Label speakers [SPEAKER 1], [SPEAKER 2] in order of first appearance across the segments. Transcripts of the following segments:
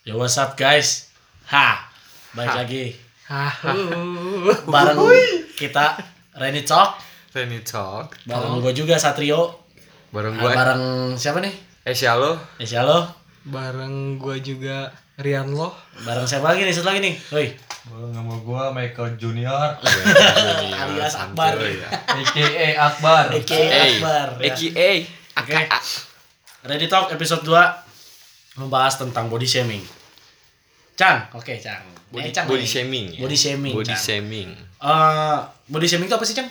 [SPEAKER 1] Yo what's up guys? Ha, balik
[SPEAKER 2] Ha.
[SPEAKER 1] lagi.
[SPEAKER 2] Haha.
[SPEAKER 1] bareng kita Reni Talk,
[SPEAKER 2] Reni Talk.
[SPEAKER 1] Bareng gue juga Satrio,
[SPEAKER 2] bareng gue
[SPEAKER 1] bareng siapa nih?
[SPEAKER 2] eh Shallow
[SPEAKER 1] Eh halo,
[SPEAKER 3] bareng gua juga Rian loh
[SPEAKER 1] bareng siapa lagi nih? Satu lagi nih, woi,
[SPEAKER 4] Gua nama gua Michael Junior,
[SPEAKER 1] alias Akbar,
[SPEAKER 4] aka Akbar.
[SPEAKER 1] Aka Akbar. ya.
[SPEAKER 2] AKA
[SPEAKER 1] Oke, Ready Talk episode 2 membahas tentang body shaming. Cang, oke Cang.
[SPEAKER 2] body,
[SPEAKER 1] Eh,
[SPEAKER 2] body
[SPEAKER 1] nih.
[SPEAKER 2] shaming ya?
[SPEAKER 1] Body shaming,
[SPEAKER 2] body
[SPEAKER 1] Cang.
[SPEAKER 2] shaming
[SPEAKER 1] Eh, body shaming itu apa sih Cang?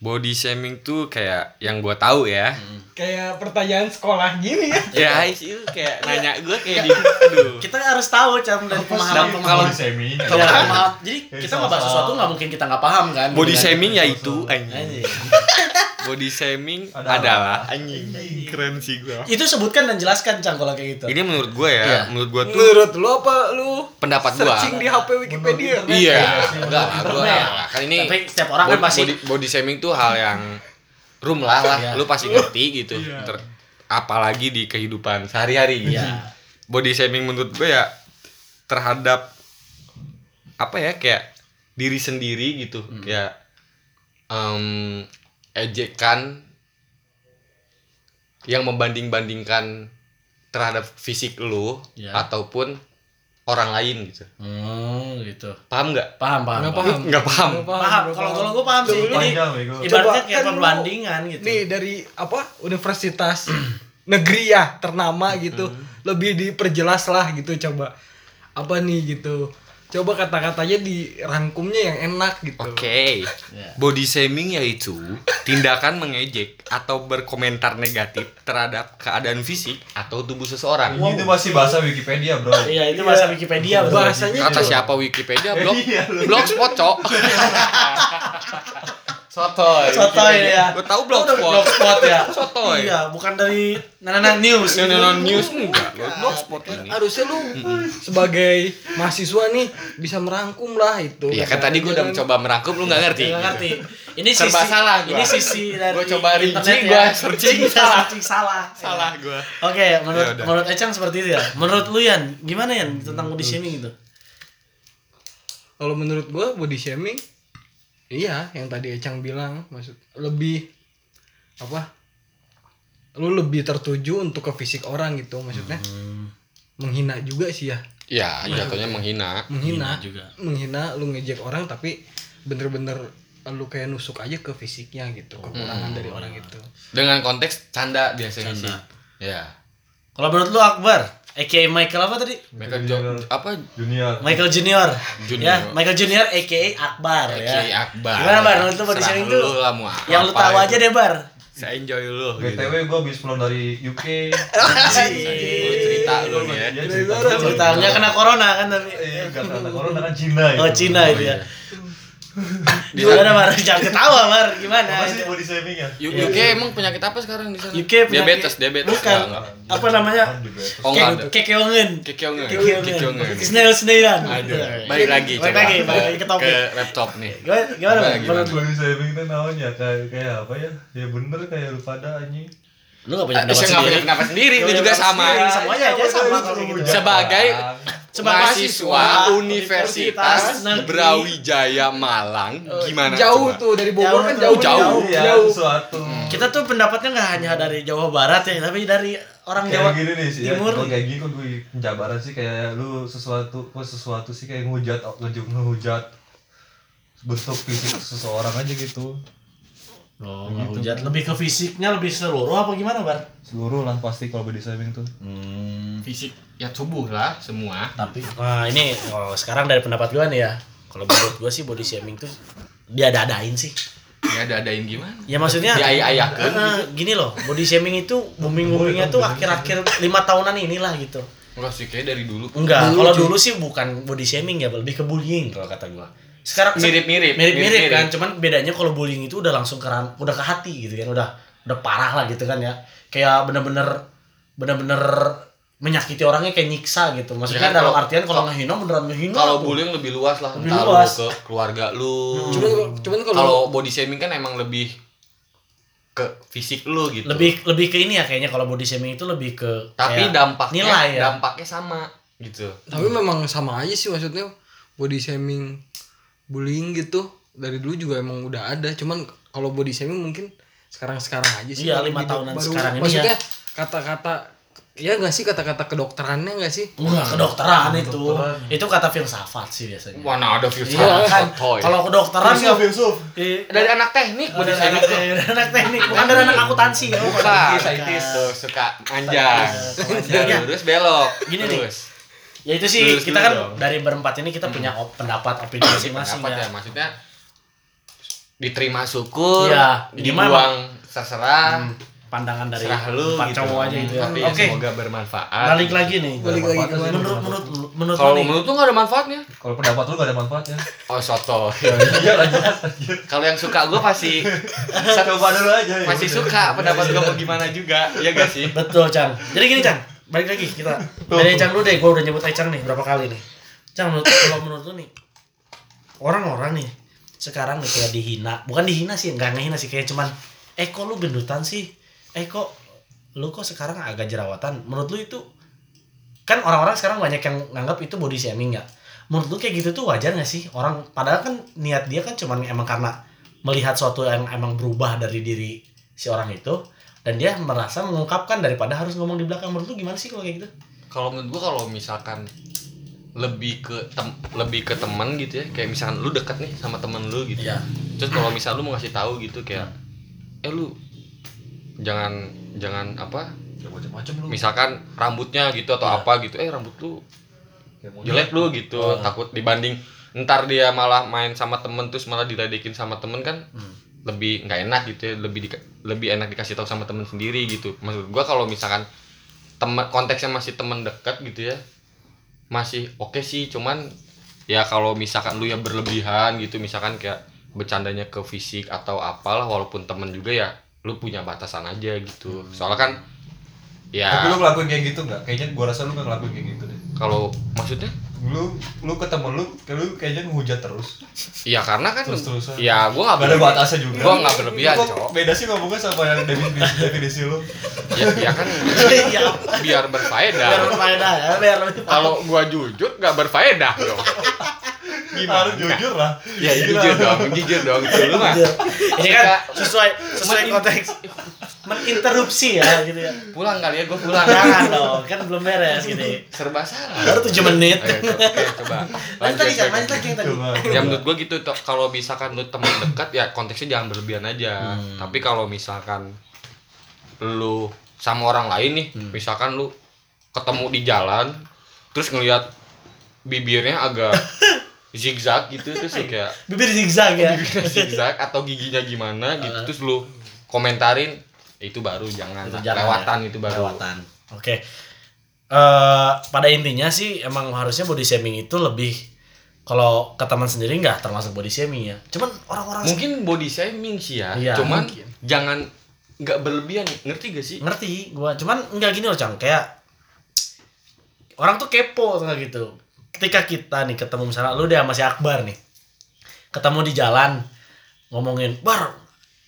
[SPEAKER 2] body shaming tuh kayak yang gue tahu ya
[SPEAKER 3] kayak pertanyaan sekolah gini ya
[SPEAKER 2] ya itu kayak nanya gue kayak di aduh
[SPEAKER 1] Kita harus tahu Cang dari pemahaman pemahaman.
[SPEAKER 2] kalau-
[SPEAKER 4] semi.
[SPEAKER 1] Ya, paham. Jadi kita ngebahas
[SPEAKER 4] sama-sama.
[SPEAKER 1] sesuatu nggak mungkin kita nggak paham kan?
[SPEAKER 2] body
[SPEAKER 1] Gitu
[SPEAKER 2] shaming ya itu Anjing. body shaming
[SPEAKER 4] Adalah.
[SPEAKER 2] adalah anjing keren sih gue
[SPEAKER 1] Itu sebutkan dan jelaskan Cang kalau kayak gitu.
[SPEAKER 2] ini menurut gue ya
[SPEAKER 1] Iya.
[SPEAKER 2] menurut gue tuh
[SPEAKER 3] menurut lu apa lu
[SPEAKER 2] pendapat gue
[SPEAKER 3] searching di HP Wikipedia
[SPEAKER 2] iya enggak gue
[SPEAKER 1] Internet.
[SPEAKER 2] kan ini
[SPEAKER 1] Tapi setiap orang kan
[SPEAKER 2] body,
[SPEAKER 1] pasti
[SPEAKER 2] body, body shaming tuh hal yang rum lah lah
[SPEAKER 1] Iya.
[SPEAKER 2] lu pasti ngerti gitu
[SPEAKER 3] Iya.
[SPEAKER 2] Ter- apalagi di kehidupan sehari-hari gitu.
[SPEAKER 1] Iya.
[SPEAKER 2] body shaming menurut gue ya terhadap apa ya kayak diri sendiri gitu
[SPEAKER 1] Hmm.
[SPEAKER 2] ya em, ejekan yang membanding-bandingkan terhadap fisik lu
[SPEAKER 1] Iya.
[SPEAKER 2] ataupun orang lain gitu
[SPEAKER 1] Hmm, gitu.
[SPEAKER 2] paham nggak
[SPEAKER 1] Paham, paham.
[SPEAKER 3] nggak
[SPEAKER 1] paham.
[SPEAKER 3] paham
[SPEAKER 2] nggak paham
[SPEAKER 1] Paham. Kalau kalau gue paham sih.
[SPEAKER 4] Bego.
[SPEAKER 1] ibaratnya kayak
[SPEAKER 3] kan lu-
[SPEAKER 1] perbandingan gitu.
[SPEAKER 3] nih dari apa universitas negeri ya ternama gitu lebih diperjelas lah gitu coba apa nih gitu coba kata-katanya dirangkumnya yang enak gitu
[SPEAKER 2] Oke,
[SPEAKER 1] Ya.
[SPEAKER 2] body shaming yaitu tindakan mengejek atau berkomentar negatif terhadap keadaan fisik atau tubuh seseorang.
[SPEAKER 4] Ini tuh masih bahasa Wikipedia, Bro.
[SPEAKER 1] Iya, itu bahasa Wikipedia, Bro.
[SPEAKER 3] bahasanya
[SPEAKER 2] Kata siapa Wikipedia? Blog,
[SPEAKER 4] Iya,
[SPEAKER 2] blogspot, cok. Sotoy.
[SPEAKER 1] Sotoy ya.
[SPEAKER 2] Gue tahu blogspot.
[SPEAKER 1] Blogspot ya.
[SPEAKER 2] Sotoy.
[SPEAKER 1] Iya, bukan dari Nanana News.
[SPEAKER 2] No, news enggak. Blogspot ini.
[SPEAKER 3] harusnya lu sebagai mahasiswa nih bisa merangkum lah itu
[SPEAKER 2] Iya kan tadi gue udah mencoba merangkum lu nggak ngerti.
[SPEAKER 1] Nggak ngerti. Ini sisi
[SPEAKER 2] Serba salah.
[SPEAKER 1] Ini sisi dari
[SPEAKER 2] Gua coba rinci,
[SPEAKER 1] internet ya.
[SPEAKER 2] gua searching, salah.
[SPEAKER 1] salah.
[SPEAKER 2] Salah gue.
[SPEAKER 1] Oke, menurut
[SPEAKER 2] Ya
[SPEAKER 1] menurut Ecang seperti itu ya. Menurut lu Yan, gimana Yan tentang body shaming itu?
[SPEAKER 3] kalau menurut gua body shaming iya yang tadi Ecang bilang maksud lebih apa lu lebih tertuju untuk ke fisik orang gitu maksudnya menghina juga sih ya
[SPEAKER 2] Ya, jatuhnya menghina.
[SPEAKER 3] menghina
[SPEAKER 1] Menghina juga.
[SPEAKER 3] menghina lu ngejek orang tapi bener-bener lu kayak nusuk aja ke fisiknya gitu kekurangan dari orang itu
[SPEAKER 2] Dengan konteks canda biasanya
[SPEAKER 1] Canda.
[SPEAKER 2] sih. Ya.
[SPEAKER 1] Kalau menurut lu Akbar, aka Michael apa tadi?
[SPEAKER 2] Mereka jo- apa
[SPEAKER 4] Junior.
[SPEAKER 1] Michael Junior.
[SPEAKER 2] Junior.
[SPEAKER 1] Ya, Michael Junior aka Akbar
[SPEAKER 2] Aka
[SPEAKER 1] ya.
[SPEAKER 2] Akbar.
[SPEAKER 1] Gimana Bar? Lu body
[SPEAKER 2] Serah
[SPEAKER 1] shaming
[SPEAKER 2] lu
[SPEAKER 1] tuh Yang lu tahu
[SPEAKER 2] itu.
[SPEAKER 1] aja deh, Bar.
[SPEAKER 2] Saya enjoy lu gitu.
[SPEAKER 4] BTW gua habis pulang dari UK.
[SPEAKER 2] Cerita lu nih ya.
[SPEAKER 4] Iya,
[SPEAKER 3] Dari
[SPEAKER 4] cerita.
[SPEAKER 3] luar
[SPEAKER 1] Cerita nggak kena corona kan tapi.
[SPEAKER 4] Iya, karena corona kan Cina itu.
[SPEAKER 1] Oh, Cina itu ya.
[SPEAKER 2] Di
[SPEAKER 1] Gimana Bar? Jangan ketawa, Bar. Gimana?
[SPEAKER 4] Apa sih body shaming ya?
[SPEAKER 2] U- UK emang penyakit apa sekarang di sana?
[SPEAKER 1] UK penyakit-
[SPEAKER 2] diabetes, diabetes.
[SPEAKER 1] Bukan.
[SPEAKER 2] Enggak, enggak.
[SPEAKER 1] Apa namanya?
[SPEAKER 2] Oh.
[SPEAKER 1] Kekeongen.
[SPEAKER 2] Kekeongen.
[SPEAKER 1] Kekeongen. Snail snailan.
[SPEAKER 2] Balik lagi
[SPEAKER 1] Balik
[SPEAKER 2] coba.
[SPEAKER 1] lagi, balik lagi ke topik.
[SPEAKER 2] Ke laptop nih.
[SPEAKER 1] Gimana? Gimana? Menurut?
[SPEAKER 4] Body shaming itu namanya kayak kayak apa ya? Ya bener kayak lu pada anjing.
[SPEAKER 1] Lu gak punya
[SPEAKER 2] Eh,
[SPEAKER 1] pendapat
[SPEAKER 2] nggak punya
[SPEAKER 1] sendiri.
[SPEAKER 2] pendapat sendiri, itu juga sama.
[SPEAKER 1] sendiri. Semuanya aja sama gitu.
[SPEAKER 2] Sebagai mahasiswa
[SPEAKER 1] mahasiswa
[SPEAKER 2] Universitas
[SPEAKER 1] Negeri.
[SPEAKER 2] Brawijaya Malang, gimana?
[SPEAKER 3] jauh
[SPEAKER 2] coba?
[SPEAKER 3] tuh dari Bogor
[SPEAKER 1] Jauh
[SPEAKER 3] kan
[SPEAKER 1] tuh.
[SPEAKER 3] jauh
[SPEAKER 2] Jauh.
[SPEAKER 4] Iya,
[SPEAKER 3] jauh
[SPEAKER 4] sesuatu.
[SPEAKER 1] Kita tuh pendapatnya nggak hanya dari Jawa Barat ya, tapi dari orang Jawa
[SPEAKER 4] kayak gini nih sih ya,
[SPEAKER 1] Timur.
[SPEAKER 4] kalau kayak gini kok gue penjabaran sih kayak lu sesuatu kok sesuatu sih kayak ngehujat ngejum ngehujat bentuk fisik seseorang aja gitu
[SPEAKER 1] Oh, hujat lebih ke fisiknya lebih seluruh apa gimana, Bar?
[SPEAKER 4] seluruh lah pasti kalau body shaming tuh
[SPEAKER 1] Hmm,
[SPEAKER 2] Fisik ya tubuh lah semua.
[SPEAKER 1] tapi nah ini oh, sekarang dari pendapat gua nih ya. Kalau menurut gua sih body shaming tuh dia ada-adain sih.
[SPEAKER 2] Ya ada adain gimana?
[SPEAKER 1] Ya maksudnya
[SPEAKER 2] Diayak-ayakeun
[SPEAKER 1] eh, gini loh, body shaming itu booming-boomingnya tuh akhir-akhir lima tahunan inilah gitu.
[SPEAKER 2] Enggak sih kayak dari dulu.
[SPEAKER 1] Enggak, kalau dulu sih bukan body shaming ya, lebih ke bullying kalau kata gua. Sekarang
[SPEAKER 2] Mirip-mirip.
[SPEAKER 1] mirip-mirip kan, cuman bedanya kalau bullying itu udah langsung ke ran- udah ke hati gitu kan, udah udah parah lah gitu kan ya. Kayak bener-bener bener-bener menyakiti orangnya kayak nyiksa gitu. Maksudnya
[SPEAKER 2] Ya kan,
[SPEAKER 1] dalam
[SPEAKER 2] kalau-
[SPEAKER 1] artian kalau ngehina beneran ngehina.
[SPEAKER 2] Kalau bullying lebih luas lah,
[SPEAKER 1] Lebih
[SPEAKER 2] entah
[SPEAKER 1] luas.
[SPEAKER 2] lu ke keluarga lu.
[SPEAKER 3] cuman cuman kalau
[SPEAKER 2] Kalau body shaming kan emang lebih ke fisik lu gitu.
[SPEAKER 1] lebih lebih ke ini ya kayaknya kalau body shaming itu lebih ke
[SPEAKER 2] tapi dampaknya
[SPEAKER 1] nilai ya.
[SPEAKER 2] dampaknya sama. gitu
[SPEAKER 3] Tapi memang sama aja sih maksudnya body shaming, bullying gitu dari dulu juga emang udah ada. Cuman kalau body shaming mungkin sekarang-sekarang aja sih.
[SPEAKER 1] Iya, lima tahunan
[SPEAKER 3] baru-
[SPEAKER 1] sekarang ini
[SPEAKER 3] Maksudnya
[SPEAKER 1] ya.
[SPEAKER 3] kata-kata ya nggak sih kata-kata kedokterannya nggak sih?
[SPEAKER 1] Enggak kedokteran itu.
[SPEAKER 4] Kedokteran.
[SPEAKER 1] Itu kata filsafat sih biasanya.
[SPEAKER 2] mana ada filsafat
[SPEAKER 1] Iya kan. Kalau kedokteran
[SPEAKER 4] Filsuf,
[SPEAKER 1] nggak
[SPEAKER 4] filsuf.
[SPEAKER 1] Iya.
[SPEAKER 2] dari anak teknik
[SPEAKER 1] Oh,
[SPEAKER 2] body
[SPEAKER 1] dari
[SPEAKER 2] shaming
[SPEAKER 1] anak
[SPEAKER 2] tuh
[SPEAKER 1] teknik, dari anak teknik, bukan dari anak akuntansi ya.
[SPEAKER 2] bukan
[SPEAKER 4] Saintis,
[SPEAKER 2] saintis tuh suka
[SPEAKER 1] Iya.
[SPEAKER 2] terus belok
[SPEAKER 1] Gini nih.
[SPEAKER 2] terus
[SPEAKER 1] Ya itu sih
[SPEAKER 2] Lurus
[SPEAKER 1] kita kan
[SPEAKER 2] dong.
[SPEAKER 1] dari berempat ini kita punya op- pendapat opini masing-masing ya.
[SPEAKER 2] ya maksudnya diterima syukur
[SPEAKER 1] Iya, gimana,
[SPEAKER 2] dibuang terserah
[SPEAKER 1] Hmm, Pandangan dari
[SPEAKER 2] serah lu
[SPEAKER 1] empat
[SPEAKER 2] gitu
[SPEAKER 1] cowok aja gitu ya.
[SPEAKER 2] tapi
[SPEAKER 1] Oke.
[SPEAKER 2] semoga bermanfaat
[SPEAKER 1] Balik lagi nih.
[SPEAKER 3] Balik lagi ke?
[SPEAKER 1] Menurut menurut menurut
[SPEAKER 2] kalau
[SPEAKER 1] lu nih.
[SPEAKER 2] menurut tuh gak ada manfaatnya
[SPEAKER 4] Kalau pendapat lu gak ada manfaatnya.
[SPEAKER 2] oh soto
[SPEAKER 4] Iya lanjut lanjut.
[SPEAKER 2] kalau yang suka gue pasti
[SPEAKER 4] Coba dulu aja. ya
[SPEAKER 2] pasti
[SPEAKER 4] udah.
[SPEAKER 2] suka pendapat gue mau gimana juga ya gak sih
[SPEAKER 1] Betul, Cang. Jadi gini, Cang. Balik lagi kita. Dari Cang dulu deh, gua udah nyebut Cang nih berapa kali nih. Cang, menurut kalau menurut lu nih orang-orang nih sekarang nih kayak dihina, bukan dihina sih, enggak ngehina sih kayak cuman eh kok lu gendutan sih? Eh kok lu kok sekarang agak jerawatan? Menurut lu itu kan orang-orang sekarang banyak yang nganggap itu body shaming ya. Menurut lu kayak gitu tuh wajar gak sih? Orang padahal kan niat dia kan cuman emang karena melihat suatu yang emang berubah dari diri si orang itu dan dia merasa mengungkapkan daripada harus ngomong di belakang menurut lu gimana sih kalau kayak gitu
[SPEAKER 2] kalau menurut gue kalau misalkan lebih ke tem lebih ke teman gitu ya kayak misalkan lu deket nih sama temen lu gitu
[SPEAKER 1] Iya.
[SPEAKER 2] terus kalau misal lu mau ngasih tahu gitu kayak eh lu jangan jangan apa
[SPEAKER 4] Ya macam-macam lu.
[SPEAKER 2] misalkan rambutnya gitu atau
[SPEAKER 1] Iya.
[SPEAKER 2] apa gitu eh rambut lu jelek lu gitu
[SPEAKER 1] Oh.
[SPEAKER 2] takut dibanding ntar dia malah main sama temen terus malah diledekin sama temen kan
[SPEAKER 1] Hmm.
[SPEAKER 2] Lebih nggak enak gitu ya lebih dika- lebih enak dikasih tahu sama temen sendiri gitu maksud gua kalau misalkan temen konteksnya masih temen dekat gitu ya masih oke sih cuman ya kalau misalkan lu ya berlebihan gitu misalkan kayak bercandanya ke fisik atau apalah walaupun temen juga ya lu punya batasan aja gitu soalnya kan ya
[SPEAKER 4] Tapi lu ngelakuin kayak gitu nggak? Kayaknya gua rasa lu nggak ngelakuin kayak gitu deh.
[SPEAKER 2] kalau maksudnya
[SPEAKER 4] Lu lu ketemu lu, lu kayaknya ngehujat terus.
[SPEAKER 2] Iya karena kan
[SPEAKER 4] Terus-terusan.
[SPEAKER 2] ya gua nggak
[SPEAKER 4] Gak ada batasnya juga.
[SPEAKER 2] Gua nggak berlebihan,
[SPEAKER 4] Kok
[SPEAKER 2] Cok.
[SPEAKER 4] Beda sih ngomongnya sama yang definisi, definisi lu.
[SPEAKER 2] Ya, ya kan
[SPEAKER 1] iya
[SPEAKER 2] biar berfaedah.
[SPEAKER 1] biar berfaedah ya biar
[SPEAKER 2] Kalau gua jujur nggak berfaedah dong. Gimana?
[SPEAKER 4] Harus jujur lah.
[SPEAKER 2] Ya jujur dong, jujur dong. Lu mah
[SPEAKER 1] ini kan sesuai sesuai konteks menginterupsi ya gitu ya
[SPEAKER 2] pulang kali ya gua pulang.
[SPEAKER 1] jangan dong kan belum beres gitu
[SPEAKER 2] Serba salah.
[SPEAKER 1] baru 7 menit
[SPEAKER 2] Ayo, oke, coba.
[SPEAKER 1] lanjut tadi
[SPEAKER 2] Lanjut,
[SPEAKER 1] kan lagi yang tadi
[SPEAKER 4] Coba.
[SPEAKER 2] ya menurut gua gitu kalau misalkan lu teman dekat ya konteksnya jangan berlebihan aja
[SPEAKER 1] Hmm.
[SPEAKER 2] tapi kalau misalkan lu sama orang lain nih
[SPEAKER 1] Hmm.
[SPEAKER 2] misalkan lu ketemu di jalan terus ngelihat bibirnya agak zigzag gitu terus lu kayak
[SPEAKER 1] bibir zigzag ya
[SPEAKER 2] zigzag atau giginya gimana gitu
[SPEAKER 1] Uh.
[SPEAKER 2] terus lu komentarin ya itu baru jangan
[SPEAKER 1] Itu jangan
[SPEAKER 2] lewatan
[SPEAKER 1] ya.
[SPEAKER 2] itu baru
[SPEAKER 1] Lewatan. Oke. Eh pada intinya sih emang harusnya body shaming itu lebih kalau ke teman sendiri nggak termasuk body shaming ya. Cuman orang-orang
[SPEAKER 2] mungkin body shaming sih ya
[SPEAKER 1] Iya,
[SPEAKER 2] cuman
[SPEAKER 1] mungkin.
[SPEAKER 2] jangan nggak berlebihan ngerti gak sih
[SPEAKER 1] ngerti gua cuman nggak gini loh cang kayak orang tuh kepo nggak gitu ketika kita nih ketemu misalnya lu deh sama si Akbar nih ketemu di jalan ngomongin bar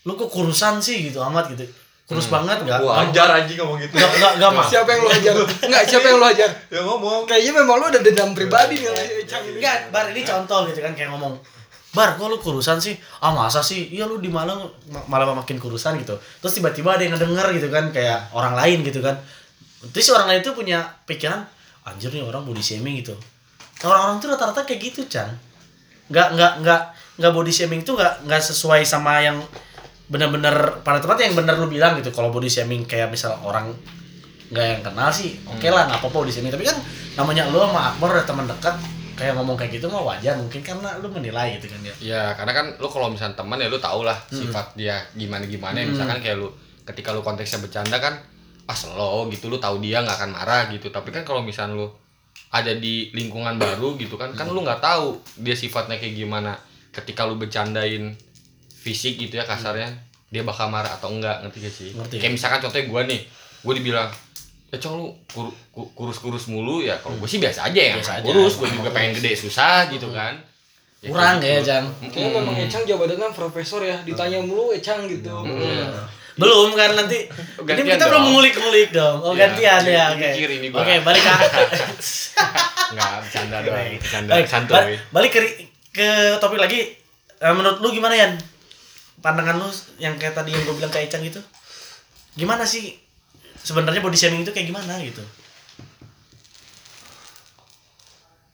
[SPEAKER 1] lu kok kurusan sih gitu amat gitu kurus banget nggak
[SPEAKER 4] Gua ajar anjing ngomong gitu.
[SPEAKER 1] nggak nggak nggak mah
[SPEAKER 3] Siapa yang lu ajar? Enggak, siapa yang lu ajar?
[SPEAKER 4] Ya ngomong.
[SPEAKER 3] Kayaknya memang lu ada dendam pribadi nih sama Ecang ini.
[SPEAKER 1] Enggak, bar ini contoh gitu kan kayak ngomong Bar, kok lu kurusan sih? Ah masa sih? Iya lu di Malang ma- malah makin kurusan gitu. Terus tiba-tiba ada yang ngedenger gitu kan kayak orang lain gitu kan. Terus orang lain itu punya pikiran anjir nih orang body shaming gitu. Orang-orang tuh rata-rata kayak gitu, Chan. Nggak nggak nggak nggak body shaming tuh nggak nggak sesuai sama yang benar-benar pada tempat yang benar lu bilang gitu. Kalau body shaming kayak misal orang nggak yang kenal sih, oke lah nggak apa-apa body shaming. Tapi kan namanya lu sama Akbar ada teman dekat kayak ngomong kayak gitu mah wajar mungkin karena lu menilai gitu kan ya.
[SPEAKER 2] Ya, karena kan lu kalau misalnya teman ya lu tau lah sifat dia gimana gimana. Misalkan kayak lu ketika lu konteksnya bercanda kan ah slow gitu lu tahu dia nggak akan marah gitu. Tapi kan kalau misalnya lu ada di lingkungan baru gitu kan, kan lu nggak tahu dia sifatnya kayak gimana. Ketika lu bercandain fisik gitu ya kasarnya, dia bakal marah atau enggak ngerti gak sih?
[SPEAKER 1] Ngerti.
[SPEAKER 2] Kayak misalkan contohnya gua nih, gua dibilang ya cong lu kur- ku- kurus-kurus mulu ya kalau gue sih biasa aja ya
[SPEAKER 1] Biasa aja.
[SPEAKER 2] kurus gue juga pengen gede susah gitu kan
[SPEAKER 1] Kurang
[SPEAKER 2] kayak
[SPEAKER 1] ya. Jang.
[SPEAKER 3] Kayaknya memang Ecang jabatannya profesor ya, ditanya mulu Ecang gitu.
[SPEAKER 1] Belum kan nanti.
[SPEAKER 2] Oh,
[SPEAKER 1] ini
[SPEAKER 2] gantian
[SPEAKER 1] kita belum
[SPEAKER 2] dong.
[SPEAKER 1] mengulik-ngulik dong. Oh,
[SPEAKER 2] Iya,
[SPEAKER 1] gantian ya, oke. Oke, balik ke
[SPEAKER 2] Enggak, bercanda doang. Bercanda santuy.
[SPEAKER 1] ba- balik ke ke topik lagi. Eh, menurut lu gimana Yan? Pandangan lu yang kayak tadi yang gue bilang ke Echan gitu. Gimana sih sebenarnya body shaming itu kayak gimana gitu?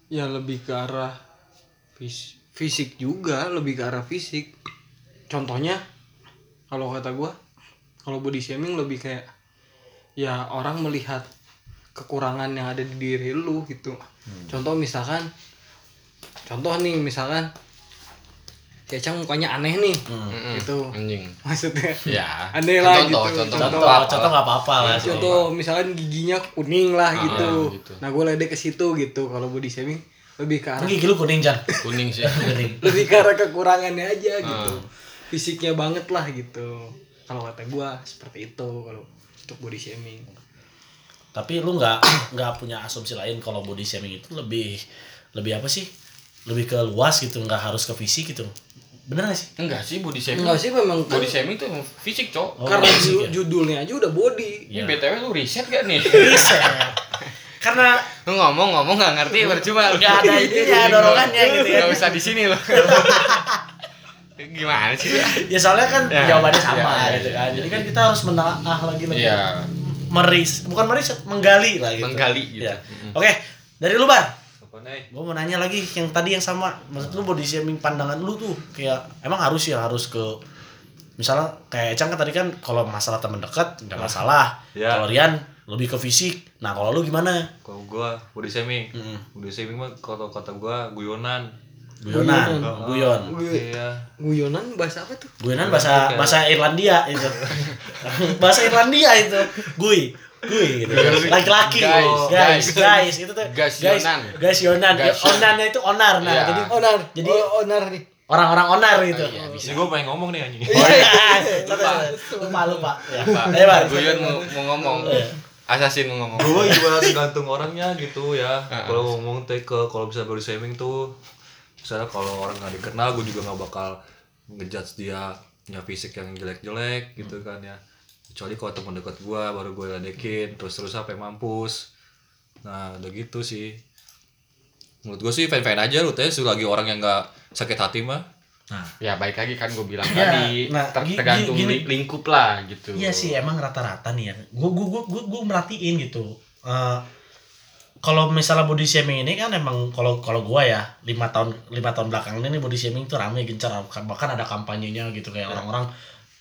[SPEAKER 3] ya lebih ke arah fis- fisik juga lebih ke arah fisik contohnya kalau kata gua kalau body shaming lebih kayak ya orang melihat kekurangan yang ada di diri lu gitu contoh misalkan contoh nih misalkan si Ecang mukanya aneh nih
[SPEAKER 2] Mm-mm.
[SPEAKER 3] gitu
[SPEAKER 2] Anjing.
[SPEAKER 3] maksudnya
[SPEAKER 2] Ya.
[SPEAKER 3] Aneh lah
[SPEAKER 2] contoh,
[SPEAKER 3] gitu.
[SPEAKER 2] Contoh,
[SPEAKER 1] Contoh,
[SPEAKER 2] apa-apa
[SPEAKER 1] contoh
[SPEAKER 2] lah.
[SPEAKER 1] nggak apa-apa lah.
[SPEAKER 3] Contoh misalkan giginya kuning lah
[SPEAKER 2] Ah,
[SPEAKER 3] gitu.
[SPEAKER 2] gitu.
[SPEAKER 3] Nah gue ledek ke situ gitu. Kalau body shaming lebih ke arah
[SPEAKER 1] Gigi lu kuning Jan.
[SPEAKER 2] Kuning sih.
[SPEAKER 1] Kuning.
[SPEAKER 3] lebih ke arah kekurangannya aja gitu.
[SPEAKER 2] Ah.
[SPEAKER 3] Fisiknya banget lah gitu. Kalau kata gue seperti itu kalau untuk body shaming.
[SPEAKER 1] Tapi lu nggak nggak punya asumsi lain kalau body shaming itu lebih lebih apa sih? Lebih ke luas gitu, nggak harus ke fisik gitu. Bener gak sih?
[SPEAKER 2] Enggak sih body shaming.
[SPEAKER 3] Enggak sih memang kan
[SPEAKER 2] Body shaming tuh emang fisik, Cok.
[SPEAKER 1] Oh,
[SPEAKER 3] karena
[SPEAKER 1] fisik
[SPEAKER 3] ju-
[SPEAKER 1] ya?
[SPEAKER 3] judulnya aja udah body.
[SPEAKER 2] Ini BTW lu riset gak nih?
[SPEAKER 1] Bisa. Karena
[SPEAKER 2] Lu ngomong-ngomong gak ngerti percuma.
[SPEAKER 1] nggak ada ininya dorongannya gitu ya.
[SPEAKER 2] Gak usah di sini lu. Gimana sih?
[SPEAKER 1] Ya soalnya kan
[SPEAKER 2] Ya,
[SPEAKER 1] jawabannya sama
[SPEAKER 2] ya,
[SPEAKER 1] gitu
[SPEAKER 2] ya,
[SPEAKER 1] kan.
[SPEAKER 2] ya.
[SPEAKER 1] Jadi kan kita harus menelaah lagi lebih.
[SPEAKER 2] Iya.
[SPEAKER 1] Meris, bukan meris, menggali lah gitu.
[SPEAKER 2] Menggali gitu.
[SPEAKER 1] Ya. Oke, dari lu Bar.
[SPEAKER 4] Apa nih?
[SPEAKER 1] Gue mau nanya lagi yang tadi yang sama. Maksud lu body shaming pandangan lu tuh kayak emang harus ya harus ke misalnya kayak Ecang kan tadi kan kalau masalah teman dekat nggak masalah.
[SPEAKER 4] Ya.
[SPEAKER 1] Kalau Rian lebih ke fisik. Nah kalau lu gimana?
[SPEAKER 4] Kalau gua body shaming.
[SPEAKER 1] Mm.
[SPEAKER 4] Body shaming mah kalau kata gua guyonan.
[SPEAKER 1] Guyonan,
[SPEAKER 3] Guyonan.
[SPEAKER 1] guyon.
[SPEAKER 4] Iya.
[SPEAKER 3] Guyonan bahasa apa tuh?
[SPEAKER 1] Guyonan bahasa bahasa Irlandia itu. bahasa Irlandia itu. Gui. Gui gitu. Laki-laki.
[SPEAKER 2] Guys,
[SPEAKER 1] guys,
[SPEAKER 2] guys.
[SPEAKER 1] guys, itu tuh.
[SPEAKER 2] Guys
[SPEAKER 1] guys,
[SPEAKER 2] yonan.
[SPEAKER 1] guys yonan. Ya,
[SPEAKER 2] Guys yonan.
[SPEAKER 1] Onannya itu onar. Nah,
[SPEAKER 2] Iya.
[SPEAKER 1] jadi
[SPEAKER 3] Onar.
[SPEAKER 1] Jadi-
[SPEAKER 3] oh, onar nih.
[SPEAKER 1] orang-orang onar gitu.
[SPEAKER 2] Oh, iya, bisa.
[SPEAKER 4] Gua pengen ngomong nih anjing.
[SPEAKER 1] Oh iya. lupa, lupa, lupa. Ya.
[SPEAKER 2] Pak,
[SPEAKER 1] Ayo.
[SPEAKER 2] Guyon mau, mau ngomong.
[SPEAKER 1] Iya.
[SPEAKER 2] Assassin mau ngomong.
[SPEAKER 4] Gua juga tergantung orangnya gitu ya.
[SPEAKER 2] Heeh.
[SPEAKER 4] Kalau ngomong teh ke kalau bisa body shaming tuh misalnya kalau orang nggak dikenal gue juga nggak bakal ngejudge dia punya fisik yang jelek-jelek gitu kan ya. Kecuali kalau teman dekat gue baru gue ledekin terus terus sampai mampus. Nah udah gitu sih. Menurut gue sih fine fine aja lu teh lagi orang yang nggak sakit hati mah.
[SPEAKER 1] Nah,
[SPEAKER 2] Ya baik lagi kan gue bilang
[SPEAKER 1] Ya,
[SPEAKER 2] tadi.
[SPEAKER 1] Nah,
[SPEAKER 2] ter- tergantung
[SPEAKER 1] gini-
[SPEAKER 2] li- lingkup lah gitu.
[SPEAKER 1] iya sih emang rata-rata nih ya. Gue gue gue gue, gue merhatiin gitu. Eh, kalau misalnya body shaming ini kan emang kalau kalau gue ya lima tahun lima tahun belakang ini nih body shaming tuh rame gencar. Bahkan ada kampanyenya gitu kayak orang-orang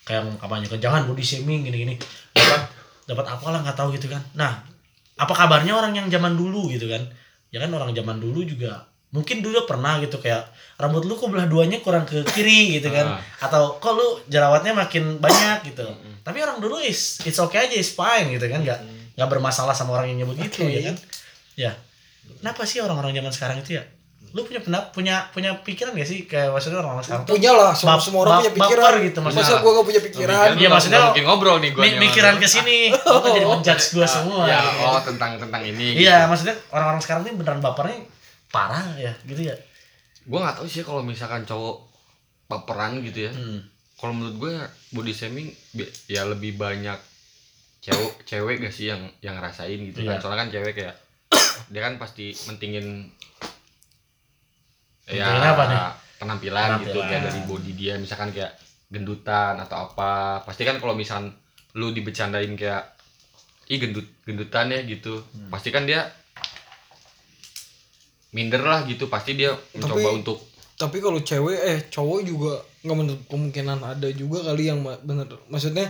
[SPEAKER 1] kayak kampanye jangan body shaming gini-gini. Dapat dapat apalah nggak tahu gitu kan. Nah apa kabarnya orang yang zaman dulu gitu kan? Ya kan orang zaman dulu juga mungkin dulu pernah gitu kayak rambut lu kok belah duanya kurang ke kiri gitu kan? Atau kok lu jerawatnya makin banyak gitu. Tapi orang dulu is it's okay aja is fine gitu kan? Nggak nggak bermasalah sama orang yang nyebut gitu ya kan ya kenapa sih orang-orang zaman sekarang itu ya lu punya pendapat punya punya pikiran gak sih kayak maksudnya orang-orang sekarang tuh
[SPEAKER 3] Punya lah, semua,
[SPEAKER 1] bap-
[SPEAKER 3] semua orang
[SPEAKER 1] bap-
[SPEAKER 3] punya pikiran.
[SPEAKER 1] baper gitu maksudnya.
[SPEAKER 3] Masa gua gak punya pikiran?
[SPEAKER 1] Iya,
[SPEAKER 2] Iya
[SPEAKER 1] maksudnya-
[SPEAKER 2] mungkin ngobrol nih gue.
[SPEAKER 1] Mi- mikiran ke sini kan jadi menjudge gua semua
[SPEAKER 2] Ya,
[SPEAKER 1] gitu.
[SPEAKER 2] oh tentang tentang ini.
[SPEAKER 1] iya maksudnya orang-orang sekarang ini beneran bapernya parah ya gitu ya
[SPEAKER 2] Gue nggak tahu sih kalau misalkan cowok baperan gitu ya.
[SPEAKER 1] hmm.
[SPEAKER 2] Kalau menurut gue body shaming ya lebih banyak cewek cewek gak sih yang yang ngerasain gitu
[SPEAKER 1] Iya.
[SPEAKER 2] kan. Soalnya kan cewek kayak dia kan pasti mentingin ya
[SPEAKER 1] apa nih?
[SPEAKER 2] penampilan, gitu
[SPEAKER 1] Penampilan.
[SPEAKER 2] kayak dari body dia misalkan kayak gendutan atau apa pasti kan kalau misalkan lu dibecandain kayak ih gendut gendutan ya gitu
[SPEAKER 1] Hmm.
[SPEAKER 2] pasti kan dia minder lah gitu pasti dia mencoba
[SPEAKER 3] Tapi-
[SPEAKER 2] untuk
[SPEAKER 3] Tapi kalau cewek eh cowok juga nggak menutup kemungkinan ada juga kali yang bener maksudnya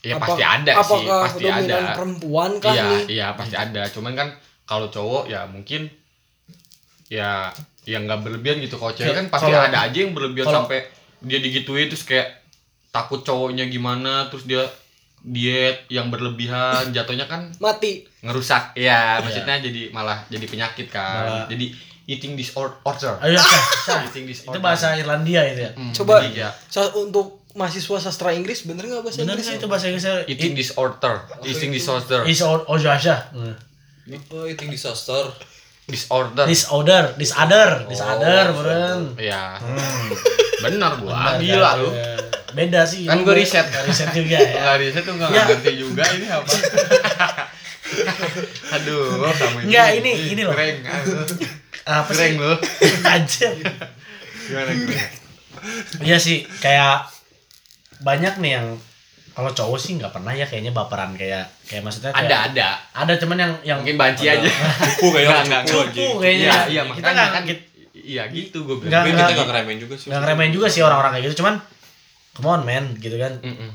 [SPEAKER 2] ya
[SPEAKER 3] apa-
[SPEAKER 2] pasti ada sih pasti ada
[SPEAKER 3] perempuan kah
[SPEAKER 2] iya
[SPEAKER 3] nih?
[SPEAKER 2] iya pasti ada cuman kan kalau cowok ya mungkin ya yang nggak berlebihan gitu. Kalau cewek kan pasti
[SPEAKER 1] kalau-
[SPEAKER 2] ada aja yang berlebihan
[SPEAKER 1] kalau-
[SPEAKER 2] sampai dia digituin terus kayak takut cowoknya gimana terus dia diet yang berlebihan jatuhnya kan
[SPEAKER 3] Mati.
[SPEAKER 2] ngerusak. Ya maksudnya jadi malah jadi penyakit kan.
[SPEAKER 1] Malah-
[SPEAKER 2] jadi eating disorder
[SPEAKER 1] ayo Syah, Syah.
[SPEAKER 2] eating
[SPEAKER 1] itu
[SPEAKER 2] disorder.
[SPEAKER 1] bahasa Irlandia itu ya?
[SPEAKER 2] Hmm,
[SPEAKER 3] Coba-
[SPEAKER 2] jadi ya.
[SPEAKER 3] Sa- untuk mahasiswa sastra Inggris bener nggak bahasa
[SPEAKER 1] bener
[SPEAKER 3] Inggris?
[SPEAKER 1] sih itu bahasa Inggrisnya.
[SPEAKER 2] Eating disorder. Eating disorder.
[SPEAKER 1] Is ojasha
[SPEAKER 4] oh itu disaster
[SPEAKER 2] disorder
[SPEAKER 1] disorder disorder disorder beren
[SPEAKER 2] ya
[SPEAKER 1] Hmm.
[SPEAKER 2] benar gua
[SPEAKER 1] Benar,
[SPEAKER 2] gila
[SPEAKER 1] kan?
[SPEAKER 2] lu
[SPEAKER 1] Iya. beda sih
[SPEAKER 2] Kan
[SPEAKER 1] Lu
[SPEAKER 2] gua riset.
[SPEAKER 1] riset juga ya
[SPEAKER 2] Nggak riset tuh nggak
[SPEAKER 1] Ya.
[SPEAKER 2] ngerti juga ini apa Aduh, sama
[SPEAKER 1] Enggak, ini ini loh.
[SPEAKER 2] Keren, aduh.
[SPEAKER 1] Apa
[SPEAKER 2] Keren
[SPEAKER 1] sih?
[SPEAKER 2] loh.
[SPEAKER 1] Anjir.
[SPEAKER 2] Gimana gimana?
[SPEAKER 1] Iya sih, kayak banyak nih yang kalau cowok sih nggak pernah ya kayaknya baperan kayak kayak maksudnya kayak,
[SPEAKER 2] Ada ada.
[SPEAKER 1] ada cuman yang yang
[SPEAKER 2] Mungkin banci aja.
[SPEAKER 4] Cupu kayaknya
[SPEAKER 2] Enggak,
[SPEAKER 4] cupu
[SPEAKER 1] cupu
[SPEAKER 4] anjing.
[SPEAKER 1] kayaknya
[SPEAKER 2] Iya, iya,
[SPEAKER 1] kita nggak
[SPEAKER 2] kan Iya gitu gue
[SPEAKER 1] Nggak,
[SPEAKER 2] bilang.
[SPEAKER 1] Nggak.
[SPEAKER 4] kita gak ngeremehin juga sih.
[SPEAKER 1] nggak ngeremehin juga sih orang-orang kayak gitu cuman come on man gitu kan
[SPEAKER 2] Mm-mm.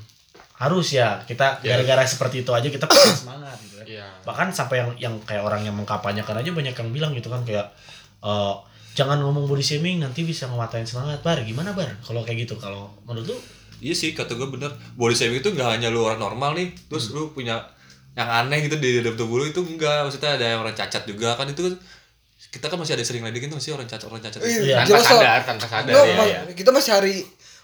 [SPEAKER 1] harus ya kita
[SPEAKER 2] Iya.
[SPEAKER 1] gara-gara seperti itu aja kita punya semangat gitu kan
[SPEAKER 2] Iya.
[SPEAKER 1] bahkan sampai yang yang kayak orang yang mengkampanyekan aja banyak yang bilang gitu kan kayak eh, jangan ngomong body shaming nanti bisa ngematain semangat bar gimana bar kalau kayak gitu kalau menurut lu
[SPEAKER 4] Iya sih kata gue bener Body shaming itu gak hanya lu orang normal nih Terus lu punya yang aneh gitu di dalam tubuh lu itu enggak Maksudnya ada yang orang cacat juga kan itu kan kita kan masih ada sering ledekin tuh sih orang cacat orang cacat itu.
[SPEAKER 1] Iya.
[SPEAKER 2] Tanpa
[SPEAKER 3] jelas
[SPEAKER 2] sadar, tanpa sadar
[SPEAKER 3] Nggak,
[SPEAKER 2] ya.
[SPEAKER 3] ma-
[SPEAKER 2] ya.
[SPEAKER 3] kita masih hari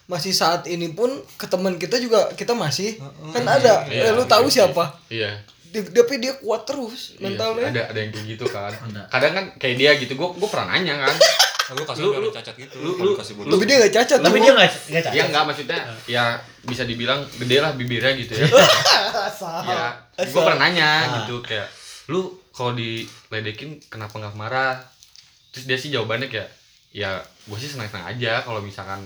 [SPEAKER 3] masih saat ini pun ke teman kita juga kita masih kan ada
[SPEAKER 2] Iya,
[SPEAKER 3] eh, lu tahu
[SPEAKER 2] iya,
[SPEAKER 3] siapa
[SPEAKER 2] Iya.
[SPEAKER 3] Di- tapi dia kuat terus
[SPEAKER 2] Iya,
[SPEAKER 3] mentalnya
[SPEAKER 2] ada ada yang kayak gitu kan.
[SPEAKER 1] Ada.
[SPEAKER 2] Kadang kan kayak dia gitu, gue gue pernah nanya kan.
[SPEAKER 4] Aku kasih
[SPEAKER 2] Lu- lu-
[SPEAKER 4] cacat gitu.
[SPEAKER 2] lu- lu-
[SPEAKER 4] kasih body
[SPEAKER 3] tapi dia gak cacat
[SPEAKER 1] tapi dia nggak nggak cacat
[SPEAKER 2] Ya enggak maksudnya ya bisa dibilang gede lah bibirnya gitu ya. Ya, gue pernah nanya
[SPEAKER 1] Ah.
[SPEAKER 2] gitu kayak lu kalau diledekin kenapa nggak marah? Terus dia sih jawabannya kayak ya gue sih senang-senang aja kalau misalkan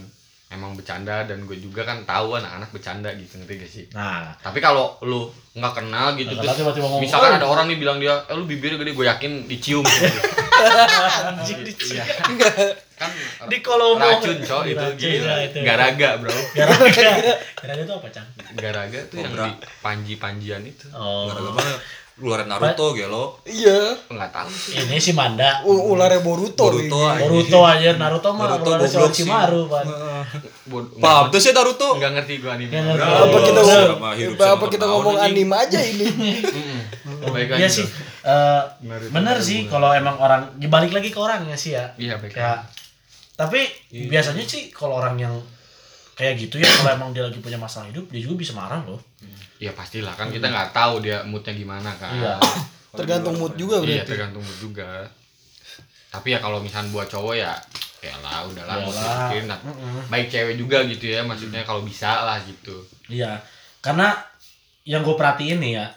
[SPEAKER 2] emang bercanda dan gue juga kan tahu anak-anak bercanda gitu ngerti gak sih?
[SPEAKER 1] nah
[SPEAKER 2] Tapi kalau lu nggak kenal gitu
[SPEAKER 1] Nggak
[SPEAKER 2] terus
[SPEAKER 1] kenal, tiba-tiba ngomong,
[SPEAKER 2] misalkan
[SPEAKER 1] "Oh."
[SPEAKER 2] ada orang nih bilang dia, "Eh lu bibirnya gede," gue yakin dicium gitu.
[SPEAKER 1] anjing dicium.
[SPEAKER 2] Iya. kan
[SPEAKER 1] di kolom
[SPEAKER 2] racun cok itu
[SPEAKER 1] Racun,
[SPEAKER 2] gila.
[SPEAKER 1] ya, itu.
[SPEAKER 2] Garaga, Bro.
[SPEAKER 1] garaga garaga itu apa cang
[SPEAKER 2] Garaga tuh yang di panji-panjian itu.
[SPEAKER 1] oh
[SPEAKER 4] Gara-gara keluaran Naruto gelo.
[SPEAKER 3] iya
[SPEAKER 2] Enggak tahu sih.
[SPEAKER 1] ini si Manda
[SPEAKER 3] U- ularnya Boruto
[SPEAKER 4] Boruto,
[SPEAKER 3] ini.
[SPEAKER 4] anjing.
[SPEAKER 1] Boruto aja Naruto mah
[SPEAKER 4] Naruto
[SPEAKER 1] Naruto
[SPEAKER 4] goblok.
[SPEAKER 1] Orochimaru pan
[SPEAKER 4] Paham tuh sih Naruto.
[SPEAKER 2] Enggak ngerti gua anime.
[SPEAKER 1] Nggak ngerti.
[SPEAKER 2] Bro.
[SPEAKER 3] apa kita
[SPEAKER 1] Oh,
[SPEAKER 3] ngomong apa
[SPEAKER 4] sama
[SPEAKER 3] kita ngomong anime aja ini
[SPEAKER 1] Iya sih
[SPEAKER 2] Naruto
[SPEAKER 1] bener
[SPEAKER 2] baru
[SPEAKER 1] sih kalau emang orang dibalik lagi ke orangnya sih ya
[SPEAKER 2] Iya, baik.
[SPEAKER 1] kayak tapi
[SPEAKER 4] Iya.
[SPEAKER 1] biasanya sih kalau orang yang kayak gitu ya kalau emang dia lagi punya masalah hidup dia juga bisa marah loh
[SPEAKER 2] Iya pastilah kan kita nggak tahu dia moodnya gimana kan.
[SPEAKER 1] iya
[SPEAKER 3] tergantung mood juga
[SPEAKER 2] Iya
[SPEAKER 3] berarti
[SPEAKER 2] tergantung mood juga. Tapi ya kalau misalnya buat cowok ya ya lah udahlah
[SPEAKER 1] Iyalah.
[SPEAKER 2] dipikirin. Nah,
[SPEAKER 1] Mm-mm.
[SPEAKER 2] baik cewek juga gitu ya maksudnya kalau bisa lah gitu.
[SPEAKER 1] iya karena yang gue perhatiin nih ya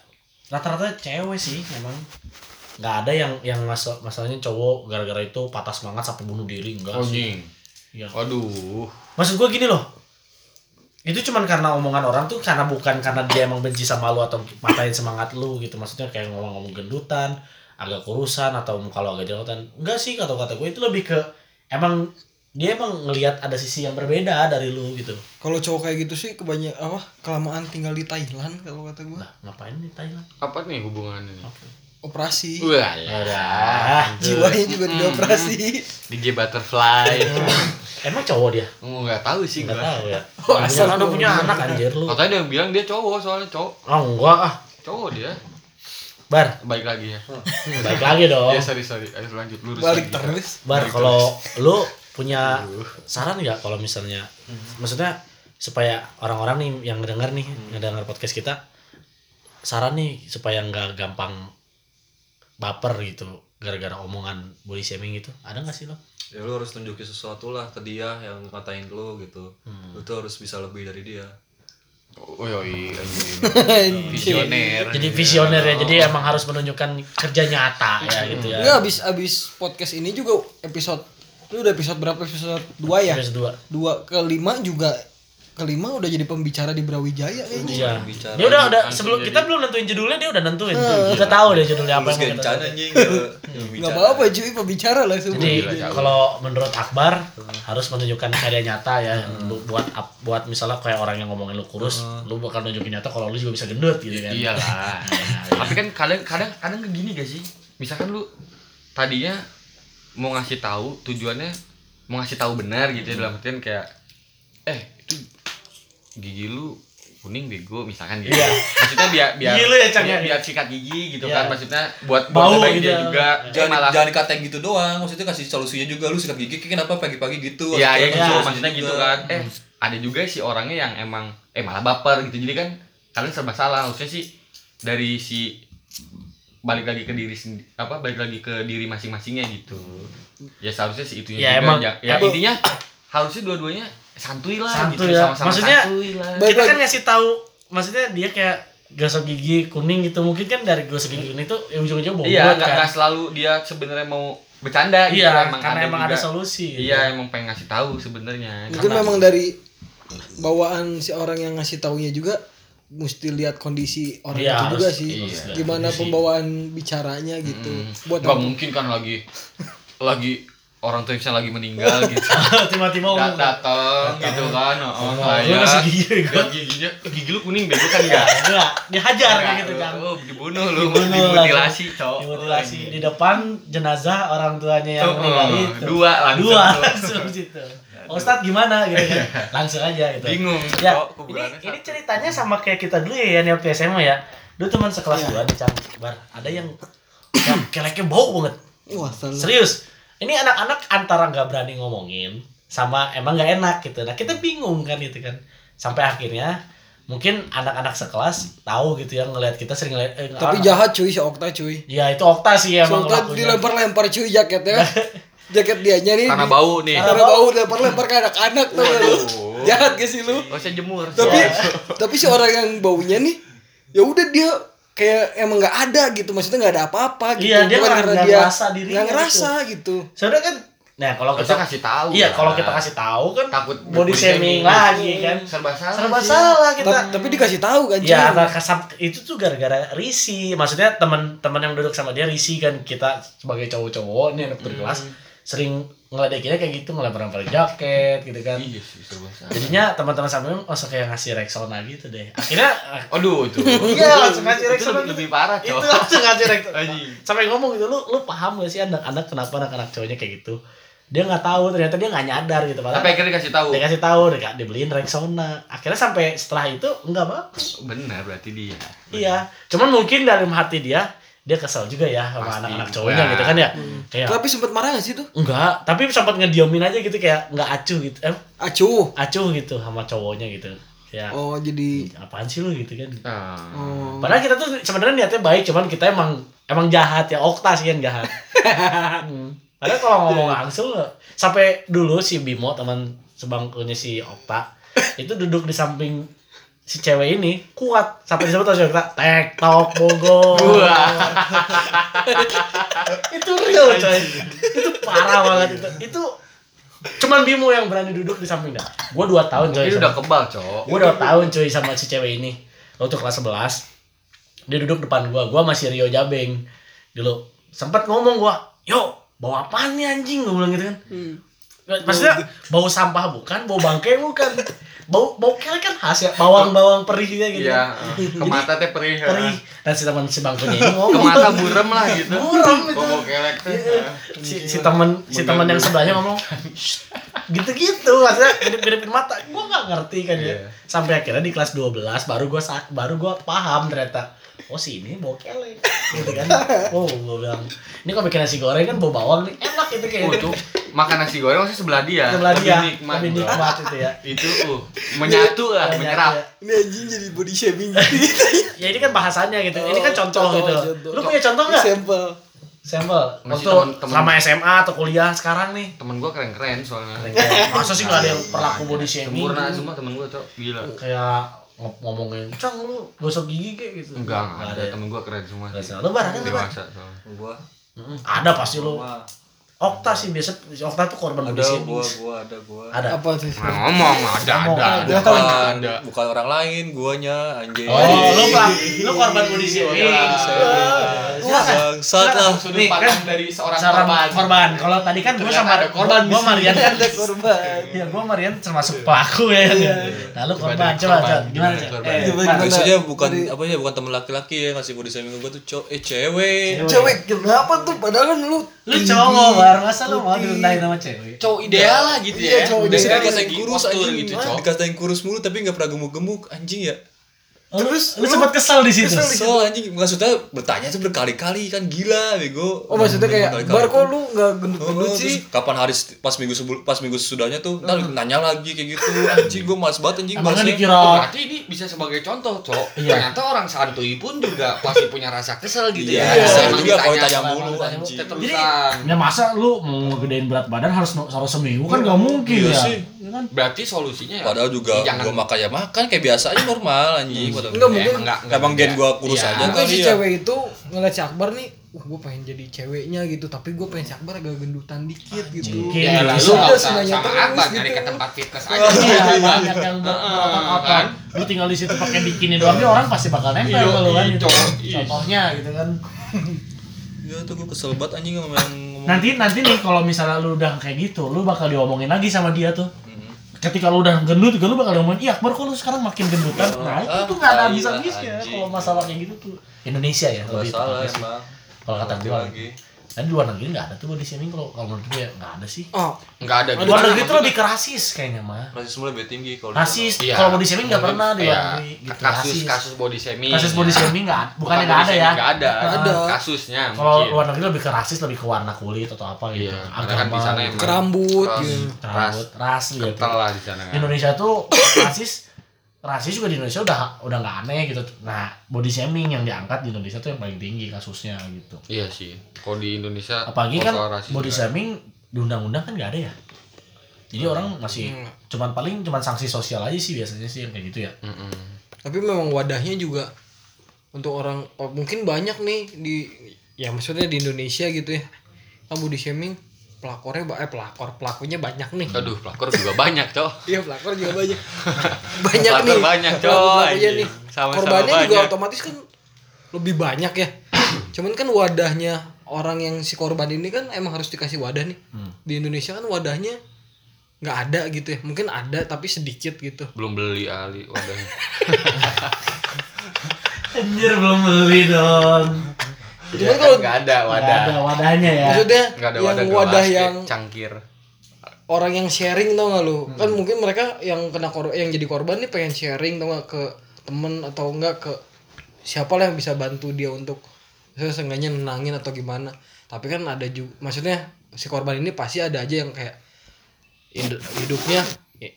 [SPEAKER 1] rata-rata cewek sih memang nggak ada yang yang masal masalahnya cowok gara-gara itu patah semangat sampai bunuh diri enggak sih
[SPEAKER 2] Anjing.
[SPEAKER 1] Iya.
[SPEAKER 2] Waduh.
[SPEAKER 1] maksud gue gini loh itu cuman karena omongan orang tuh karena bukan karena dia emang benci sama lu atau matain semangat lu gitu. Maksudnya kayak ngomong-ngomong gendutan agak kurusan atau muka lu agak jerawatan enggak sih kata-kata gue itu lebih ke emang dia emang ngelihat ada sisi yang berbeda dari lu gitu.
[SPEAKER 3] Kalau cowok kayak gitu sih kebanyak apa kelamaan tinggal di Thailand kalau kata gua
[SPEAKER 1] nah ngapain di Thailand?
[SPEAKER 2] Apa nih hubungannya? Nih?
[SPEAKER 3] operasi.
[SPEAKER 2] Wah,
[SPEAKER 1] Udah.
[SPEAKER 3] jiwanya juga dioperasi
[SPEAKER 2] DJ Butterfly.
[SPEAKER 1] emang cowok dia
[SPEAKER 2] Oh, nggak tahu sih
[SPEAKER 1] nggak
[SPEAKER 2] gua.
[SPEAKER 1] tahu ya
[SPEAKER 3] Oh,
[SPEAKER 1] asal
[SPEAKER 3] gua.
[SPEAKER 1] punya anak anjir lu
[SPEAKER 2] Katanya dia bilang dia cowok soalnya cowok.
[SPEAKER 1] ah enggak ah
[SPEAKER 2] Cowok dia.
[SPEAKER 1] bar
[SPEAKER 2] Baik lagi ya.
[SPEAKER 1] baik lagi dong
[SPEAKER 2] Ya sorry sorry. Ayo lanjut lurus.
[SPEAKER 3] balik
[SPEAKER 2] lagi.
[SPEAKER 3] terus
[SPEAKER 1] Bar kalau lu punya saran nggak kalau misalnya maksudnya supaya orang-orang nih yang ngedenger nih ngedenger podcast kita saran nih supaya nggak gampang baper gitu gara-gara omongan body shaming gitu ada nggak sih lo
[SPEAKER 4] Ya lu harus tunjukin sesuatu lah ke dia yang ngatain lu gitu. Lu tuh harus bisa lebih dari dia.
[SPEAKER 2] Oh yoi. anjing. Visioner.
[SPEAKER 1] jadi visioner ya jadi emang harus menunjukkan kerja nyata ya gitu ya
[SPEAKER 3] Enggak abis abis podcast ini juga episode lu udah episode berapa episode 2 ya
[SPEAKER 1] Terus dua
[SPEAKER 3] dua kelima juga kelima udah jadi pembicara di Brawijaya kayaknya.
[SPEAKER 1] Iya.
[SPEAKER 4] Bicara
[SPEAKER 1] dia udah ada sebelum
[SPEAKER 2] jadi-
[SPEAKER 1] kita belum nentuin judulnya dia udah nentuin. Kita tahu deh judulnya apa yang mau kita
[SPEAKER 4] kencan
[SPEAKER 1] nentuin.
[SPEAKER 4] anjing.
[SPEAKER 3] nggak apa apa cuy pembicara langsung
[SPEAKER 1] Jadi kalau menurut Akbar harus menunjukkan karya nyata ya. Lu buat buat misalnya kayak orang yang ngomongin lu kurus, lu bakal nunjukin nyata kalau lu juga bisa gendut gitu kan.
[SPEAKER 2] Iyalah. Tapi kan kadang kadang kadang kayak gini gak sih? Misalkan lu tadinya mau ngasih tahu tujuannya mau ngasih tahu benar gitu ya dalam artian kayak eh gigi lu kuning bego misalkan gitu.
[SPEAKER 1] Iya.
[SPEAKER 2] Maksudnya biar biar
[SPEAKER 1] Gigi lu ya, Cang,
[SPEAKER 2] biar,
[SPEAKER 1] ya?
[SPEAKER 2] biar sikat gigi gitu
[SPEAKER 1] Iya.
[SPEAKER 2] kan maksudnya buat
[SPEAKER 1] Bau gitu
[SPEAKER 2] dia
[SPEAKER 1] ya.
[SPEAKER 2] juga.
[SPEAKER 4] Jangan
[SPEAKER 2] malah
[SPEAKER 4] jangan dikatain gitu doang, maksudnya kasih solusinya juga lu sikat gigi kenapa pagi-pagi gitu.
[SPEAKER 2] Iya, ya gitu.
[SPEAKER 4] solusinya
[SPEAKER 2] Maksudnya gitu
[SPEAKER 4] juga.
[SPEAKER 2] kan. Eh, ada juga sih orangnya yang emang eh malah baper gitu. Jadi kan kalian serba salah. Maksudnya sih dari si balik lagi ke diri sendi- apa balik lagi ke diri masing-masingnya gitu. Ya seharusnya sih itunya
[SPEAKER 1] Ya,
[SPEAKER 2] juga.
[SPEAKER 1] emang-
[SPEAKER 2] ya, ya intinya harusnya dua-duanya santuy lah
[SPEAKER 1] Santuy
[SPEAKER 2] gitu
[SPEAKER 1] ya.
[SPEAKER 2] sama-sama
[SPEAKER 1] Maksudnya-
[SPEAKER 2] santuy lah.
[SPEAKER 1] Kita kan ngasih tahu maksudnya dia kayak gosok gigi kuning gitu mungkin kan dari gosok gigi kuning itu ya ujung-ujungnya bobot
[SPEAKER 2] iya nggak
[SPEAKER 1] kan
[SPEAKER 2] nggak selalu dia sebenarnya mau bercanda gitu
[SPEAKER 1] iya karena emang ada
[SPEAKER 2] juga-
[SPEAKER 1] solusi gitu.
[SPEAKER 2] iya emang pengen ngasih tahu sebenarnya
[SPEAKER 3] Mungkin memang dari bawaan si orang yang ngasih taunya juga mesti lihat kondisi orang
[SPEAKER 1] Iya,
[SPEAKER 3] itu
[SPEAKER 1] harus-
[SPEAKER 3] juga sih.
[SPEAKER 1] iya,
[SPEAKER 3] Gimana
[SPEAKER 1] kondisi.
[SPEAKER 3] pembawaan bicaranya gitu. Buat
[SPEAKER 2] nggak
[SPEAKER 3] apa?
[SPEAKER 2] mungkin kan lagi lagi orang tuh yang lagi meninggal gitu.
[SPEAKER 1] Tiba-tiba ngomong
[SPEAKER 2] datang gitu kan oh,
[SPEAKER 1] ngasih gigi
[SPEAKER 2] giginya gigi lu kuning bego kan enggak
[SPEAKER 1] enggak dihajar kayak gitu kan.
[SPEAKER 2] oh dibunuh lu
[SPEAKER 1] Dibunuh
[SPEAKER 2] dimutilasi cowok.
[SPEAKER 1] Dimutilasi di depan jenazah orang tuanya yang
[SPEAKER 2] Oh,
[SPEAKER 1] meninggal
[SPEAKER 2] oh,
[SPEAKER 1] itu.
[SPEAKER 2] Dua langsung
[SPEAKER 1] dua langsung situ. Ustadz gimana gitu kan? Langsung aja gitu.
[SPEAKER 2] Bingung
[SPEAKER 1] ya ini ini ceritanya sama kayak kita dulu ya yang waktu SMA ya. Dulu teman sekelas
[SPEAKER 3] Iya.
[SPEAKER 1] gua nih Cang bar. Ada yang yang keleknya bau banget.
[SPEAKER 3] Wah,
[SPEAKER 1] serius ini anak-anak antara nggak berani ngomongin sama emang nggak enak gitu nah kita bingung kan gitu kan sampai akhirnya mungkin anak-anak sekelas tahu gitu ya ngelihat kita sering ngeliat eh,
[SPEAKER 3] Tapi
[SPEAKER 1] ah,
[SPEAKER 3] jahat cuy si Okta cuy.
[SPEAKER 1] ya itu Okta sih emang
[SPEAKER 3] Okta
[SPEAKER 1] ngelakuinnya.
[SPEAKER 3] dilempar-lempar cuy jaketnya. Jaket dianya nih.
[SPEAKER 2] karena bau nih
[SPEAKER 3] Karena bau dilempar-lempar ke anak-anak tuh lu. Jahat gak sih lu?
[SPEAKER 2] gak usah jemur
[SPEAKER 3] Tapi tapi si orang yang baunya nih ya udah dia kayak emang nggak ada gitu maksudnya nggak ada apa-apa gitu.
[SPEAKER 1] Iya, dia
[SPEAKER 3] Bukan karena dia
[SPEAKER 1] ngerasa dirinya
[SPEAKER 3] nggak ngerasa gitu,
[SPEAKER 1] sebenarnya kan nah kalau
[SPEAKER 2] kita
[SPEAKER 1] kita
[SPEAKER 2] kasih tahu
[SPEAKER 1] iya kalau kita kasih tahu kan
[SPEAKER 2] takut
[SPEAKER 1] body shaming lagi kan.
[SPEAKER 2] Serba salah
[SPEAKER 1] serba
[SPEAKER 2] sih.
[SPEAKER 1] salah kita.
[SPEAKER 3] Ta- tapi dikasih tahu kan.
[SPEAKER 1] Ya, anak kasam itu tuh gara-gara risi. Maksudnya teman-teman yang duduk sama dia risi kan. Kita sebagai cowok-cowok nih anak kelas sering ngeledekinnya kayak gitu ngelempar-lempar jaket gitu kan.
[SPEAKER 2] iya sih
[SPEAKER 1] Jadinya teman-teman samping langsung kayak ngasih Rexona gitu deh. Akhirnya
[SPEAKER 2] aduh itu
[SPEAKER 1] Iya, langsung ngasih
[SPEAKER 2] itu
[SPEAKER 1] Rexona
[SPEAKER 2] lebih, lebih parah
[SPEAKER 1] itu
[SPEAKER 2] cowok
[SPEAKER 1] langsung ngasih Rexona. Sampai ngomong gitu, lu lu paham gak sih anak-anak kenapa anak-anak cowoknya kayak gitu? Dia nggak tahu ternyata dia nggak nyadar gitu padahal
[SPEAKER 2] tapi akhirnya dikasih tahu
[SPEAKER 1] dia kasih tahu dia dibeliin Rexona. Akhirnya sampai setelah itu enggak bagus.
[SPEAKER 2] benar berarti dia
[SPEAKER 1] Iya, cuman mungkin dalam hati dia dia kesel juga ya sama anak-anak cowoknya
[SPEAKER 2] Wah.
[SPEAKER 1] gitu kan ya. Kayak
[SPEAKER 3] Tapi sempet marah gak sih tuh?
[SPEAKER 1] enggak, tapi sempat ngediamin aja gitu kayak enggak acuh gitu. Eh,
[SPEAKER 3] Acuh.
[SPEAKER 1] acuh gitu sama cowoknya gitu. Kayak
[SPEAKER 3] Oh jadi
[SPEAKER 1] apaan sih lu gitu kan.
[SPEAKER 2] Ah.
[SPEAKER 3] oh.
[SPEAKER 1] Padahal kita tuh sebenarnya niatnya baik, cuman kita emang emang jahat ya. Okta sih yang jahat. hmm. Padahal kalau ngomong langsung sampai dulu si Bimo teman sebangkunya si Okta itu duduk di samping si cewek ini kuat. Sampai disebut sama si Okta tektok Bogor. itu real coy. Itu parah banget. Itu. Itu cuman Bimo yang berani duduk di samping dah. Gua 2 tahun coy.
[SPEAKER 2] ini udah kebal cowok.
[SPEAKER 1] Gue udah tahun cuy sama si cewek ini. Waktu kelas 11 dia duduk depan gua. Gua masih Rio Jabeng. Dulu. Sempat ngomong gua yo bawa apaan nih anjing? Gue bilang gitu kan. Maksudnya bau sampah bukan bau bangkai bukan bau bau kelek kan khas ya bawang bawang perih gitu gitu
[SPEAKER 2] iya
[SPEAKER 1] Jadi,
[SPEAKER 2] ke mata teh perih ya.
[SPEAKER 1] perih. Dan si teman si bangkunya ini
[SPEAKER 2] ke
[SPEAKER 1] ngomong.
[SPEAKER 2] Mata burem lah gitu.
[SPEAKER 1] Buram itu.
[SPEAKER 2] Bobo kelek teh
[SPEAKER 1] si, si teman si teman yang sebelahnya ngomong gitu-gitu maksudnya mirip-mirip mata. Gua nggak ngerti kan ya.
[SPEAKER 2] Iya.
[SPEAKER 1] sampai akhirnya di kelas 12 baru gua sa- baru gua paham ternyata oh si ini bau kelek gitu kan. Oh gua bilang ini kok bikin nasi goreng kan bau bawang nih? Enak itu kayak
[SPEAKER 2] Oh,
[SPEAKER 1] gitu
[SPEAKER 2] tuh makan nasi goreng masih sebelah dia.
[SPEAKER 1] Sebelah dia.
[SPEAKER 2] Lebih nikmat
[SPEAKER 1] lebih nikmat itu ya.
[SPEAKER 2] Itu uh menyatu lah menyerap.
[SPEAKER 1] Ya.
[SPEAKER 3] Ini anjing jadi body shaming gitu.
[SPEAKER 1] ya ini kan bahasanya gitu. Ini kan
[SPEAKER 3] Oh,
[SPEAKER 1] contoh,
[SPEAKER 3] contoh,
[SPEAKER 1] gitu.
[SPEAKER 3] contoh.
[SPEAKER 1] lu punya contoh nggak?
[SPEAKER 3] Sampel.
[SPEAKER 1] sampel waktu
[SPEAKER 2] temen-temen.
[SPEAKER 1] sama SMA atau kuliah sekarang nih.
[SPEAKER 2] Temen gua keren keren soalnya
[SPEAKER 1] masa sih nggak ada yang perlaku body shaming?
[SPEAKER 2] sempurna semua temen gua cowok gila.
[SPEAKER 1] Kayak ngomongin cang lu gosok gigi kayak gitu
[SPEAKER 2] enggak enggak ada
[SPEAKER 1] ya?
[SPEAKER 2] temen gua keren semua sih.
[SPEAKER 1] ada. lu barang kan apa
[SPEAKER 2] dewasa soalnya
[SPEAKER 1] Mm-mm. ada pasti lu Okta sih biasa Okta tuh korban
[SPEAKER 4] ada
[SPEAKER 1] shaming
[SPEAKER 4] gua gua ada gua
[SPEAKER 1] ada
[SPEAKER 3] Apa tuh?
[SPEAKER 2] Nah, ngomong ada
[SPEAKER 1] Ngomong,
[SPEAKER 2] ada
[SPEAKER 1] ada.
[SPEAKER 2] ada
[SPEAKER 4] bukan
[SPEAKER 2] ada
[SPEAKER 4] bukan orang lain guanya anjing
[SPEAKER 1] oh lu pelak lu korban body shaming
[SPEAKER 4] Wah, bangsat lah
[SPEAKER 1] Nih, kan
[SPEAKER 2] dari seorang korban
[SPEAKER 1] korban. Kalau tadi kan
[SPEAKER 2] Ternyata
[SPEAKER 1] sama
[SPEAKER 2] ada korban
[SPEAKER 1] gua. Marian kan
[SPEAKER 3] Ada korban.
[SPEAKER 1] Iya, gue Marian termasuk pelaku ya. Lalu
[SPEAKER 2] Coba
[SPEAKER 1] korban,
[SPEAKER 2] dari
[SPEAKER 1] coba,
[SPEAKER 2] korban.
[SPEAKER 1] coba. Gimana?
[SPEAKER 2] Korban?
[SPEAKER 1] Eh? Pak.
[SPEAKER 4] biasanya bukan apa ya bukan temen laki-laki ya ngasih body shaming gua tuh cowok eh cewek
[SPEAKER 3] Cewek kenapa tuh? Padahal kan lu
[SPEAKER 1] Lu cowok, bar masa lu mau diundahin sama cewek?
[SPEAKER 2] cowok ideal lah gitu
[SPEAKER 3] Iya,
[SPEAKER 2] ya.
[SPEAKER 3] cowok
[SPEAKER 4] biasanya
[SPEAKER 3] ideal.
[SPEAKER 4] dikatain kurus anjing
[SPEAKER 2] gitu cowok.
[SPEAKER 4] Dikatain kurus mulu tapi nggak pernah gemuk-gemuk anjing ya
[SPEAKER 3] Terus
[SPEAKER 1] lu
[SPEAKER 3] lu-
[SPEAKER 1] sempat kesel di situ.
[SPEAKER 3] kesel
[SPEAKER 4] anjing maksudnya bertanya tuh berkali-kali kan gila bego
[SPEAKER 3] Oh maksudnya kayak bar kok lu nggak
[SPEAKER 4] Oh,
[SPEAKER 3] gendut-gendut
[SPEAKER 4] terus
[SPEAKER 3] sih?
[SPEAKER 4] kapan hari pas minggu sebelum pas minggu sesudahnya tuh ntar nanya lagi kayak gitu anjing gue males banget anjing bahasnya.
[SPEAKER 1] dikira
[SPEAKER 2] Oh, berarti ini bisa sebagai contoh, Cok.
[SPEAKER 1] Iya.
[SPEAKER 2] Ternyata orang santuy pun juga pasti punya rasa kesel gitu
[SPEAKER 4] Iya,
[SPEAKER 2] ya.
[SPEAKER 3] iya,
[SPEAKER 4] juga kalau
[SPEAKER 2] ditanya
[SPEAKER 4] tanya mulu, anjing.
[SPEAKER 1] Jadi, ya masa lu mau ngegedein berat badan harus harus seminggu kan gak mungkin
[SPEAKER 4] Iya
[SPEAKER 1] ya. Ya kan
[SPEAKER 2] berarti solusinya ya
[SPEAKER 4] Padahal juga
[SPEAKER 2] jangan
[SPEAKER 4] gua makan ya makan kayak biasa aja normal anjing. Padahal-
[SPEAKER 3] Enggak, mungkin-
[SPEAKER 2] enggak, enggak
[SPEAKER 4] Emang gen gua kurus
[SPEAKER 2] Iya.
[SPEAKER 4] aja.
[SPEAKER 3] mungkin si
[SPEAKER 4] kali ya.
[SPEAKER 3] cewek itu ngeliat si Akbar nih uh gue pengen jadi ceweknya gitu tapi gue pengen si Akbar agak gendutan dikit gitu
[SPEAKER 1] Oke.
[SPEAKER 2] ya
[SPEAKER 1] Iya,
[SPEAKER 2] lalu usah
[SPEAKER 3] Semuanya
[SPEAKER 2] sama
[SPEAKER 3] terus
[SPEAKER 2] apa
[SPEAKER 3] gitu.
[SPEAKER 2] nyari ke tempat fitness aja
[SPEAKER 1] Iya, banyak yang ber- berotot apa
[SPEAKER 2] kan?
[SPEAKER 1] lu tinggal di situ pakai bikini doang dia orang pasti bakal nempel
[SPEAKER 2] Iya,
[SPEAKER 1] kalau kan
[SPEAKER 2] iya,
[SPEAKER 1] gitu.
[SPEAKER 2] iya.
[SPEAKER 1] contohnya gitu kan
[SPEAKER 4] Ya tuh gua kesel banget anjing sama yang ngomong.
[SPEAKER 1] nanti nanti nih kalau misalnya lu udah kayak gitu lu bakal diomongin lagi sama dia tuh. Ketika lu udah gendut juga lu bakal ngomongin iya Akbar kok lu sekarang makin gendutan nah itu tuh nggak ada
[SPEAKER 4] Ah,
[SPEAKER 1] bisa
[SPEAKER 4] iya,
[SPEAKER 1] habisnya
[SPEAKER 4] anjing.
[SPEAKER 1] kalau masalah kayak gitu tuh Indonesia ya lebih
[SPEAKER 4] salah emang.
[SPEAKER 1] kalau kata gue
[SPEAKER 4] lagi.
[SPEAKER 1] Dan di luar negeri nggak ada tuh body shaming kalau kalau menurut gue nggak ada sih.
[SPEAKER 3] Oh.
[SPEAKER 2] Nggak ada
[SPEAKER 1] di luar negeri tuh lebih ke rasis kayaknya mah
[SPEAKER 4] Rasisme lebih tinggi kalau
[SPEAKER 1] rasis.
[SPEAKER 2] Iya.
[SPEAKER 1] kalau body shaming nggak pernah di luar
[SPEAKER 2] Iya.
[SPEAKER 1] negeri gitu
[SPEAKER 2] kasus
[SPEAKER 1] rasis.
[SPEAKER 2] kasus body shaming.
[SPEAKER 1] Kasus body shaming nggak bukannya nggak ada ya?
[SPEAKER 2] nggak ada.
[SPEAKER 3] Nggak ada.
[SPEAKER 2] kasusnya
[SPEAKER 1] kalau luar negeri lebih ke rasis lebih ke warna kulit atau apa gitu.
[SPEAKER 2] Iya karena kan di sana emang
[SPEAKER 3] kerambut
[SPEAKER 2] ras,
[SPEAKER 3] gitu
[SPEAKER 2] ras
[SPEAKER 1] rambut ras gitu.
[SPEAKER 2] kental lah di sana kan.
[SPEAKER 1] Indonesia tuh rasis rasis juga di Indonesia udah udah nggak aneh gitu. Nah body shaming yang diangkat di Indonesia tuh yang paling tinggi kasusnya gitu.
[SPEAKER 2] Iya sih. Kalau di Indonesia
[SPEAKER 1] apalagi kan body
[SPEAKER 2] juga.
[SPEAKER 1] shaming di undang-undang kan nggak ada ya? Jadi orang masih
[SPEAKER 3] Hmm.
[SPEAKER 1] cuman paling cuman sanksi sosial aja sih biasanya sih yang kayak gitu ya.
[SPEAKER 2] Mm-mm.
[SPEAKER 3] tapi memang wadahnya juga untuk orang oh, mungkin banyak nih di ya maksudnya di Indonesia gitu ya. Kan body shaming pelakornya ba- eh pelakor pelakunya banyak nih.
[SPEAKER 2] Aduh pelakor juga banyak cowok
[SPEAKER 3] iya pelakor juga banyak. Banyak
[SPEAKER 2] Pelakor
[SPEAKER 3] nih.
[SPEAKER 2] banyak, coy,
[SPEAKER 3] nih.
[SPEAKER 2] Sama-sama
[SPEAKER 3] korbannya juga
[SPEAKER 2] banyak.
[SPEAKER 3] otomatis kan lebih banyak ya. Cuman kan wadahnya orang yang si korban ini kan emang harus dikasih wadah nih.
[SPEAKER 1] Hmm.
[SPEAKER 3] di Indonesia kan wadahnya nggak ada gitu ya. Mungkin ada tapi sedikit gitu.
[SPEAKER 2] Belum beli ali wadahnya.
[SPEAKER 1] Anjir belum beli dong
[SPEAKER 3] cuman kalau
[SPEAKER 2] nggak ada
[SPEAKER 1] Nggak
[SPEAKER 2] wadah.
[SPEAKER 1] ada wadahnya ya.
[SPEAKER 3] Maksudnya
[SPEAKER 2] nggak ada
[SPEAKER 3] yang
[SPEAKER 2] wadah
[SPEAKER 3] wadah,
[SPEAKER 2] gelas,
[SPEAKER 3] yang
[SPEAKER 2] cangkir.
[SPEAKER 3] orang yang sharing tau gak lu?
[SPEAKER 1] Hmm.
[SPEAKER 3] kan mungkin mereka yang kena kor yang jadi korban nih pengen sharing tau gak ke temen atau enggak ke siapa lah yang bisa bantu dia untuk saya seenggaknya nenangin atau gimana. Tapi kan ada juga maksudnya si korban ini pasti ada aja yang kayak hid- hidupnya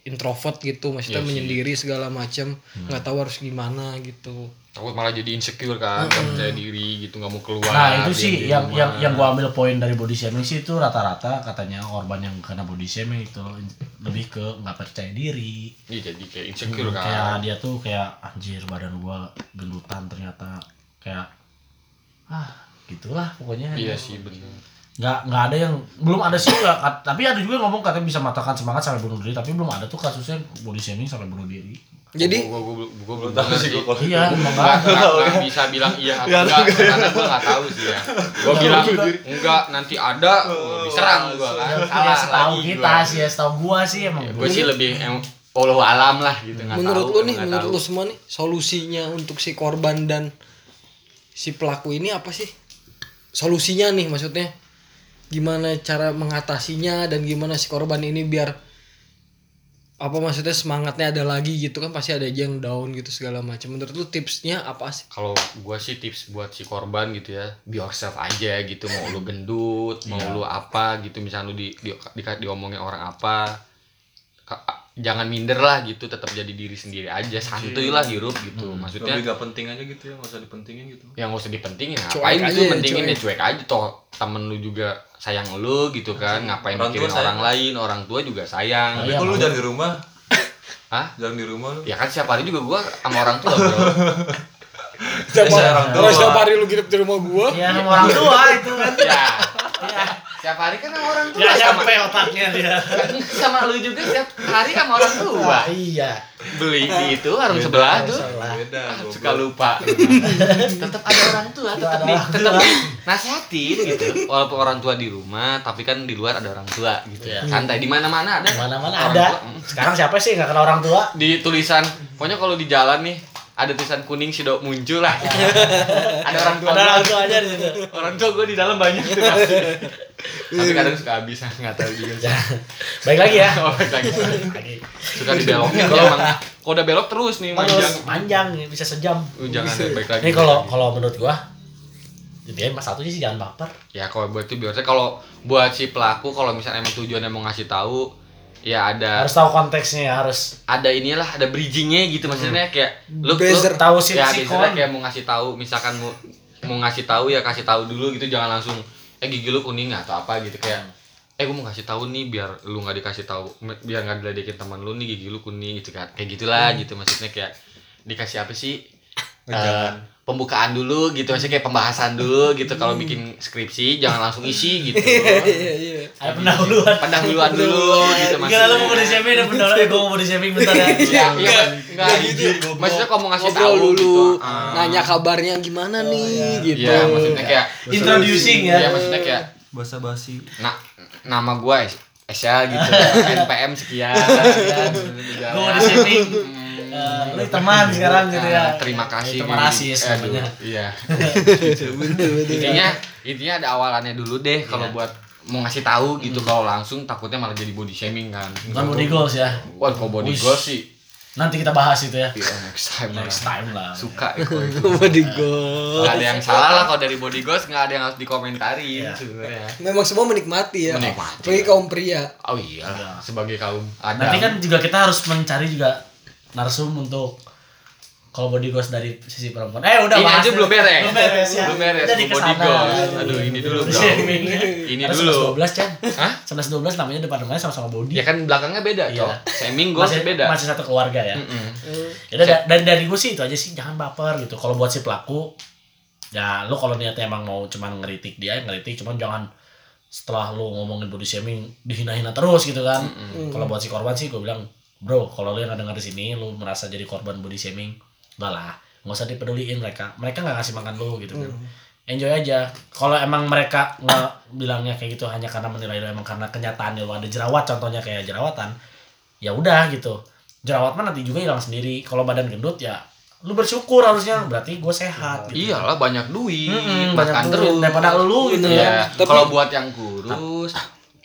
[SPEAKER 3] introvert gitu maksudnya
[SPEAKER 2] Iya sih.
[SPEAKER 3] menyendiri segala macam
[SPEAKER 1] Hmm.
[SPEAKER 3] nggak tahu harus gimana gitu.
[SPEAKER 2] Takut malah jadi insecure kan nggak percaya diri gitu nggak mau keluar
[SPEAKER 1] Nah itu sih yang
[SPEAKER 2] rumah.
[SPEAKER 1] yang yang gua ambil poin dari body shaming sih itu rata-rata katanya korban yang kena body shaming itu lebih ke nggak percaya diri.
[SPEAKER 2] Iya jadi kayak insecure
[SPEAKER 1] Hmm,
[SPEAKER 2] kan.
[SPEAKER 1] kayak dia tuh kayak anjir badan gua gendutan ternyata. Kayak ah gitulah pokoknya.
[SPEAKER 2] Iya sih bener
[SPEAKER 1] nggak nggak ada yang belum ada sih nggak tapi ada juga yang ngomong katanya bisa matakan semangat sampai bunuh diri tapi belum ada tuh kasusnya body shaming sampai bunuh diri.
[SPEAKER 3] Jadi
[SPEAKER 2] gua gua gua, gua belum
[SPEAKER 4] tahu
[SPEAKER 2] tahu
[SPEAKER 4] sih gua kalau
[SPEAKER 1] iya emang
[SPEAKER 2] nggak
[SPEAKER 1] nggak ada.
[SPEAKER 2] nggak nggak bisa bilang iya atau enggak karena gua nggak tahu sih ya. Gua bilang enggak nanti ada gua diserang gua kan.
[SPEAKER 1] Ya,
[SPEAKER 2] salah
[SPEAKER 1] ya setahu kita
[SPEAKER 2] gua.
[SPEAKER 1] sih ya setahu gua sih emang.
[SPEAKER 2] Gue sih lebih em Allah alam lah gitu nggak
[SPEAKER 3] menurut
[SPEAKER 2] tahu
[SPEAKER 3] lu nih
[SPEAKER 2] nggak
[SPEAKER 3] menurut
[SPEAKER 2] tahu.
[SPEAKER 3] lu semua nih solusinya untuk si korban dan si pelaku ini apa sih? Solusinya nih maksudnya gimana cara mengatasinya dan gimana si korban ini biar apa maksudnya semangatnya ada lagi gitu kan pasti ada aja yang down gitu segala macam menurut lu tipsnya apa sih
[SPEAKER 2] kalau gua sih tips buat si korban gitu ya be yourself aja gitu mau lu gendut mau
[SPEAKER 1] Iya.
[SPEAKER 2] lu apa gitu misalnya lu di, di, di, diomongin orang apa jangan minder lah gitu tetap jadi diri sendiri aja. Santuy lah hirup gitu. Maksudnya
[SPEAKER 4] Lebih gak penting aja gitu ya, gak usah dipentingin gitu.
[SPEAKER 2] yang gak usah dipentingin.
[SPEAKER 3] Cuek
[SPEAKER 2] ngapain
[SPEAKER 3] aja
[SPEAKER 2] gitu
[SPEAKER 3] ya,
[SPEAKER 2] pentingin
[SPEAKER 3] cuek.
[SPEAKER 2] ya cuek aja toh. Temen lu juga sayang lu gitu kan. Ngapain
[SPEAKER 4] Orang
[SPEAKER 2] mikirin
[SPEAKER 4] sayang.
[SPEAKER 2] orang lain? Orang tua juga sayang.
[SPEAKER 4] Tapi
[SPEAKER 1] iya,
[SPEAKER 4] kok lu jangan di rumah,
[SPEAKER 2] Hah?
[SPEAKER 4] jangan di rumah lu.
[SPEAKER 2] ya kan setiap hari juga gua sama orang tua bro.
[SPEAKER 3] Setiap
[SPEAKER 4] orang
[SPEAKER 3] kalau
[SPEAKER 4] tua.
[SPEAKER 3] setiap hari lu nginep di rumah gua.
[SPEAKER 1] Ya sama orang tua itu kan.
[SPEAKER 2] Ya
[SPEAKER 1] ya
[SPEAKER 2] setiap hari kan sama orang tua.
[SPEAKER 1] Nggak
[SPEAKER 2] sama
[SPEAKER 1] nyampe otaknya dia.
[SPEAKER 2] Sama lu juga setiap hari sama orang tua.
[SPEAKER 1] Wah iya.
[SPEAKER 2] Beli di itu warung sebelah tuh.
[SPEAKER 4] Beda,
[SPEAKER 2] Ah, suka lupa. Tetap ada orang tua tetap di tetap
[SPEAKER 1] tua.
[SPEAKER 2] nasihatin gitu. walaupun orang tua di rumah tapi kan di luar ada orang tua gitu.
[SPEAKER 1] Iya.
[SPEAKER 2] santai di mana mana ada
[SPEAKER 1] mana-mana
[SPEAKER 2] Orang
[SPEAKER 1] ada.
[SPEAKER 2] tua,
[SPEAKER 1] sekarang siapa sih nggak kenal orang tua?
[SPEAKER 2] Di tulisan pokoknya kalau di jalan nih ada tulisan kuning si dok muncul lah. Ada orang tua.
[SPEAKER 1] ada orang tuanya di situ.
[SPEAKER 2] Orang tua gue di dalam banyak tuh. Tapi kadang suka habis nggak tahu juga sih.
[SPEAKER 1] Baik lagi ya.
[SPEAKER 2] Oh, baik lagi.
[SPEAKER 1] Lagi.
[SPEAKER 2] suka dibelokin kalau emang kalau udah belok terus nih manjang.
[SPEAKER 1] terus panjang bisa sejam.
[SPEAKER 2] Uh, jangan deh, baik lagi
[SPEAKER 1] ini kalau kalau menurut gua jadi mas satunya sih jangan baper.
[SPEAKER 2] Ya kalau buat itu biasanya kalau buat si pelaku kalau misalnya emang tujuannya mau ngasih tahu ya ada
[SPEAKER 1] harus tahu konteksnya ya harus.
[SPEAKER 2] ada inilah ada bridgingnya gitu maksudnya. Kayak lu
[SPEAKER 3] Buzzer.
[SPEAKER 2] lu
[SPEAKER 1] tahu si
[SPEAKER 2] ya biasanya kayak mau ngasih tahu. Misalkan mau mau ngasih tahu ya kasih tahu dulu gitu. Jangan langsung eh gigi lu kuning atau apa gitu kayak eh gue mau kasih tahu nih biar lu nggak dikasih tahu biar nggak diledekin teman lu nih gigi lu kuning gitu kan. Kayak gitulah gitu maksudnya kayak dikasih apa sih? Eh, pembukaan dulu gitu maksudnya kayak pembahasan dulu gitu kalau bikin skripsi jangan langsung isi gitu
[SPEAKER 3] Iya iya.
[SPEAKER 1] Ada pendahuluan.
[SPEAKER 2] pendahuluan dulu gitu
[SPEAKER 1] Gila lu mau body
[SPEAKER 2] maksudnya
[SPEAKER 1] shaming dan pendahuluan. Gue mau body shaming bentar ya.
[SPEAKER 2] Iya, iya, enggak gitu. Maksudnya kalau mau ngasih tahu
[SPEAKER 3] Ngobrol dulu,
[SPEAKER 2] gitu. ah.
[SPEAKER 3] nanya kabarnya gimana nih gitu.
[SPEAKER 2] Iya, maksudnya kayak
[SPEAKER 1] Introducing ya.
[SPEAKER 2] Iya, maksudnya kayak
[SPEAKER 4] Basa basi.
[SPEAKER 2] nah nama gua Es- Esya gitu NPM sekian
[SPEAKER 1] Gue mau di Eh, Lu teman sekarang gitu ya.
[SPEAKER 2] Nah, terima kasih
[SPEAKER 1] Terima kasih ya semuanya.
[SPEAKER 2] iya
[SPEAKER 3] bener.
[SPEAKER 2] intinya intinya ada awalannya dulu deh kalau
[SPEAKER 1] Iya.
[SPEAKER 2] buat mau ngasih tahu gitu kalau langsung takutnya malah jadi body shaming kan
[SPEAKER 1] Bukan body goals ya.
[SPEAKER 2] wah kalau body goals sih
[SPEAKER 1] Nanti kita bahas itu ya.
[SPEAKER 2] iya, next time lah
[SPEAKER 1] Next time lah.
[SPEAKER 2] suka ya
[SPEAKER 3] Body goals.
[SPEAKER 2] Gak ada yang salah lah kalau dari body goals nggak ada yang harus dikomentari
[SPEAKER 1] Iya.
[SPEAKER 2] sebenarnya
[SPEAKER 3] Memang semua menikmati ya.
[SPEAKER 2] Menikmati.
[SPEAKER 3] Apalagi kaum pria.
[SPEAKER 2] oh iya
[SPEAKER 1] Iya.
[SPEAKER 2] sebagai kaum ada
[SPEAKER 1] Nanti kan juga kita harus mencari juga narsum untuk kalau body goals dari sisi perempuan. Eh udah
[SPEAKER 2] ini
[SPEAKER 1] bahas
[SPEAKER 2] aja
[SPEAKER 1] ya.
[SPEAKER 2] belum beres
[SPEAKER 1] Belum beres ya.
[SPEAKER 2] belum beres
[SPEAKER 1] Jadi
[SPEAKER 2] body goals aduh ini dulu
[SPEAKER 1] Body
[SPEAKER 2] bro
[SPEAKER 1] shaming ya.
[SPEAKER 2] ini dulu
[SPEAKER 1] 11 12 Chan.
[SPEAKER 2] Hah?
[SPEAKER 1] 11 12 namanya depan rumahnya sama-sama body.
[SPEAKER 2] ya kan belakangnya beda
[SPEAKER 1] Iya.
[SPEAKER 2] cok shaming goals
[SPEAKER 1] masih
[SPEAKER 2] beda
[SPEAKER 1] Masih satu keluarga ya.
[SPEAKER 2] Mm-mm.
[SPEAKER 1] Ya udah da- dari dari gue sih itu aja sih jangan baper gitu. Kalau buat si pelaku ya lu kalau niatnya emang mau cuman ngeritik dia ya ngeritik cuman jangan setelah lu ngomongin body shaming dihina-hina terus gitu kan. Kalau buat si korban sih gue bilang, "Bro, kalau lu yang dengar di sini lu merasa jadi korban body shaming, udah lah, nggak usah dipeduliin mereka. Mereka nggak ngasih makan lu gitu kan. Enjoy aja. Kalau emang mereka nggak bilangnya kayak gitu hanya karena menilai lu emang karena kenyataannya lu ada jerawat contohnya kayak jerawatan, ya udah gitu. Jerawat mah nanti juga hilang sendiri. Kalau badan gendut ya lu bersyukur harusnya berarti gue sehat gitu.
[SPEAKER 2] iyalah banyak duit makan
[SPEAKER 1] banyak duit.
[SPEAKER 2] terus
[SPEAKER 1] daripada lu gitu
[SPEAKER 2] Iya.
[SPEAKER 1] ya.
[SPEAKER 3] Tapi-
[SPEAKER 2] kalau buat yang kurus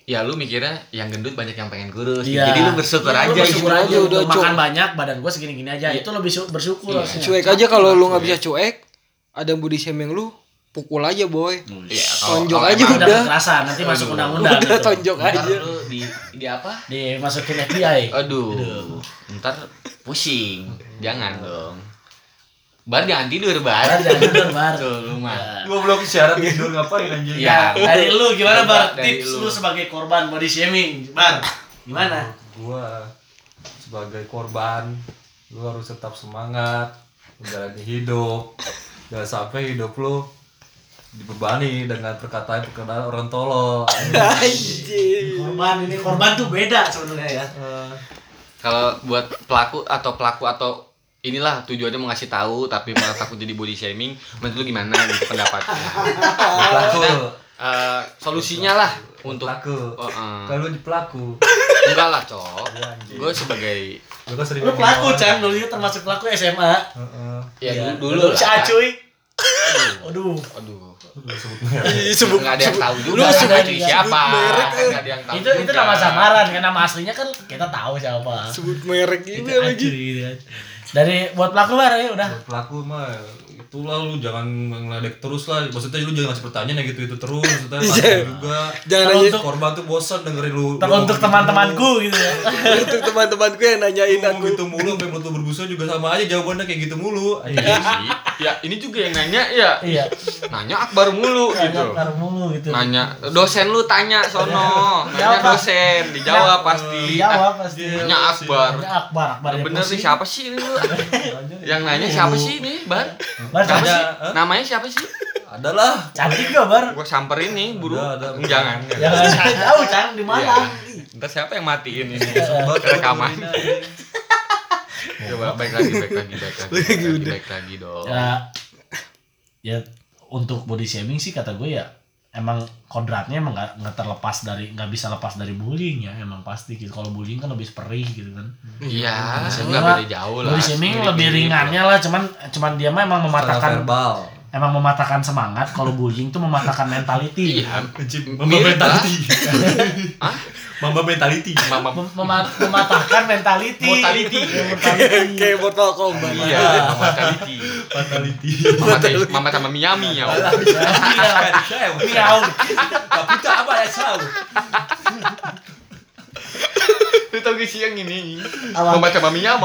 [SPEAKER 2] ya lu mikirnya yang gendut banyak yang pengen kurus
[SPEAKER 1] Iya.
[SPEAKER 2] jadi lu bersyukur
[SPEAKER 1] Iya,
[SPEAKER 2] aja
[SPEAKER 1] lu bersyukur
[SPEAKER 2] gitu.
[SPEAKER 1] aja
[SPEAKER 3] Udah
[SPEAKER 1] makan
[SPEAKER 3] cukup.
[SPEAKER 1] banyak badan gue segini-gini aja itu lebih sy- bersyukur harusnya
[SPEAKER 3] Cuek aja kalau lu nggak bisa cuek, ada body shaming lu, pukul aja boy.
[SPEAKER 2] Iya, kalau-
[SPEAKER 3] Tonjok
[SPEAKER 2] kalau
[SPEAKER 3] aja
[SPEAKER 1] udah
[SPEAKER 3] udah.
[SPEAKER 1] kekerasan nanti masuk
[SPEAKER 2] Aduh.
[SPEAKER 1] undang-undang
[SPEAKER 3] Udah
[SPEAKER 1] gitu.
[SPEAKER 3] tonjok
[SPEAKER 2] ntar
[SPEAKER 3] aja.
[SPEAKER 2] lu di di apa
[SPEAKER 1] dimasukin FBI
[SPEAKER 2] aduh ntar pusing jangan dong bar jangan tidur bar
[SPEAKER 1] Bar, jangan tidur, Bar.
[SPEAKER 2] tuh lu mah.
[SPEAKER 4] Gua belum syarat tidur ngapain anjing?
[SPEAKER 2] Iya.
[SPEAKER 1] Ya, dari lu gimana bar tips
[SPEAKER 2] lu.
[SPEAKER 1] lu sebagai korban body shaming bar gimana
[SPEAKER 4] Gua sebagai korban lu harus tetap semangat menjalani hidup. Jangan sampai hidup lu dibebani dengan perkataan-perkataan orang tolol.
[SPEAKER 3] Anjing.
[SPEAKER 1] korban ini korban tuh beda sebenarnya ya
[SPEAKER 4] Eh,
[SPEAKER 2] kalau buat pelaku atau pelaku atau inilah tujuannya mau ngasih tahu tapi malah takut jadi body shaming. Menurut lu gimana? Gitu pendapatnya
[SPEAKER 4] pelaku.
[SPEAKER 2] Eh, solusinya lah untuk
[SPEAKER 4] pelaku.
[SPEAKER 2] Oh, eh.
[SPEAKER 4] Kalau di pelaku,
[SPEAKER 2] enggak lah cok.
[SPEAKER 4] Iya,
[SPEAKER 2] gue sebagai
[SPEAKER 4] lu kan sering
[SPEAKER 1] lu pelaku. Chan. Dulu itu termasuk pelaku SMA
[SPEAKER 4] Heeh.
[SPEAKER 2] ya
[SPEAKER 1] Iya.
[SPEAKER 2] dulu, dulu
[SPEAKER 1] si
[SPEAKER 2] lah
[SPEAKER 1] Acuy aduh.
[SPEAKER 2] Aduh.
[SPEAKER 4] Lu sebut
[SPEAKER 2] nggak ada yang tahu juga
[SPEAKER 1] Lu
[SPEAKER 2] kan
[SPEAKER 1] sebut-
[SPEAKER 2] siapa? Nggak ada yang tahu
[SPEAKER 1] itu itu nama samaran kan? Nama aslinya kan kita tahu siapa.
[SPEAKER 3] Sebut merek
[SPEAKER 1] itu
[SPEAKER 3] ini lagi.
[SPEAKER 1] Dari buat pelaku bar ya udah.
[SPEAKER 4] Buat pelaku mah itulah lu jangan ngeledek terus lah. Maksudnya lu jangan ngasih pertanyaan yang gitu itu terus. Maksudnya
[SPEAKER 3] Iya.
[SPEAKER 4] pasti juga.
[SPEAKER 3] Jangan
[SPEAKER 1] Kalau
[SPEAKER 3] aja
[SPEAKER 1] untuk-
[SPEAKER 4] korban tuh bosan dengerin lu.
[SPEAKER 1] Teruntuk
[SPEAKER 4] ngomong
[SPEAKER 1] teman-temanku gitu ya.
[SPEAKER 3] Untuk teman-temanku yang
[SPEAKER 4] gitu
[SPEAKER 3] nanyain aku.
[SPEAKER 4] gitu mulu sampai mulut lu berbusa juga sama aja jawabannya kayak gitu mulu.
[SPEAKER 2] Iya. Sih. Ya ini juga yang nanya ya.
[SPEAKER 1] Iya.
[SPEAKER 2] Nanya akbar mulu gitu.
[SPEAKER 1] Nanya mulu gitu.
[SPEAKER 2] Nanya dosen lu tanya sono. Nanya dosen dijawab pasti.
[SPEAKER 1] Jawab pasti.
[SPEAKER 2] Nanya akbar.
[SPEAKER 1] Nanya Akbar. Akbar
[SPEAKER 2] yang bener nih siapa sih ini lu yang nanya siapa sih ini bar
[SPEAKER 1] Bar
[SPEAKER 2] siapa
[SPEAKER 1] siapa
[SPEAKER 2] sih?
[SPEAKER 1] sih?
[SPEAKER 4] Hah?
[SPEAKER 2] namanya siapa sih?
[SPEAKER 4] Adalah.
[SPEAKER 1] Cantik gak bar?
[SPEAKER 2] Gua samperin nih buru
[SPEAKER 4] Ada, ada.
[SPEAKER 2] jangan.
[SPEAKER 1] Jangan jauh cang di
[SPEAKER 2] Iya.
[SPEAKER 1] mana
[SPEAKER 2] Ntar siapa yang matiin ini?
[SPEAKER 4] Sobat,
[SPEAKER 2] rekaman.
[SPEAKER 4] Lu ini.
[SPEAKER 2] coba baik lagi baik lagi baik lagi baik lagi, baik lagi dong.
[SPEAKER 1] Ya ya untuk body shaming sih kata gue ya emang kodratnya emang nggak nggak terlepas dari nggak bisa lepas dari bullying ya emang pasti gitu. Kalau bullying kan lebih perih gitu kan.
[SPEAKER 2] Iya
[SPEAKER 1] shaming
[SPEAKER 2] nggak beda jauh lah.
[SPEAKER 1] body shaming
[SPEAKER 2] Mirip-mirip
[SPEAKER 1] lebih ringannya lah cuman cuman dia mah emang mematahkan
[SPEAKER 4] verbal.
[SPEAKER 1] emang mematahkan semangat. Kalau bullying tuh mematahkan mentality.
[SPEAKER 2] Iya.
[SPEAKER 4] Mentality? Mamba mentality
[SPEAKER 2] mama
[SPEAKER 1] Mem- mema- mematahkan mentality
[SPEAKER 2] Mortality.
[SPEAKER 1] Ya.
[SPEAKER 3] Kayak Mortal Kombat.
[SPEAKER 2] iya mortality
[SPEAKER 4] mentality
[SPEAKER 2] mama mama sama Miami ya
[SPEAKER 1] Iya. Miau.
[SPEAKER 4] tapi tak apa ya tahu
[SPEAKER 2] lu tau gak sih yang ini
[SPEAKER 1] Apa?
[SPEAKER 2] mama sama Miami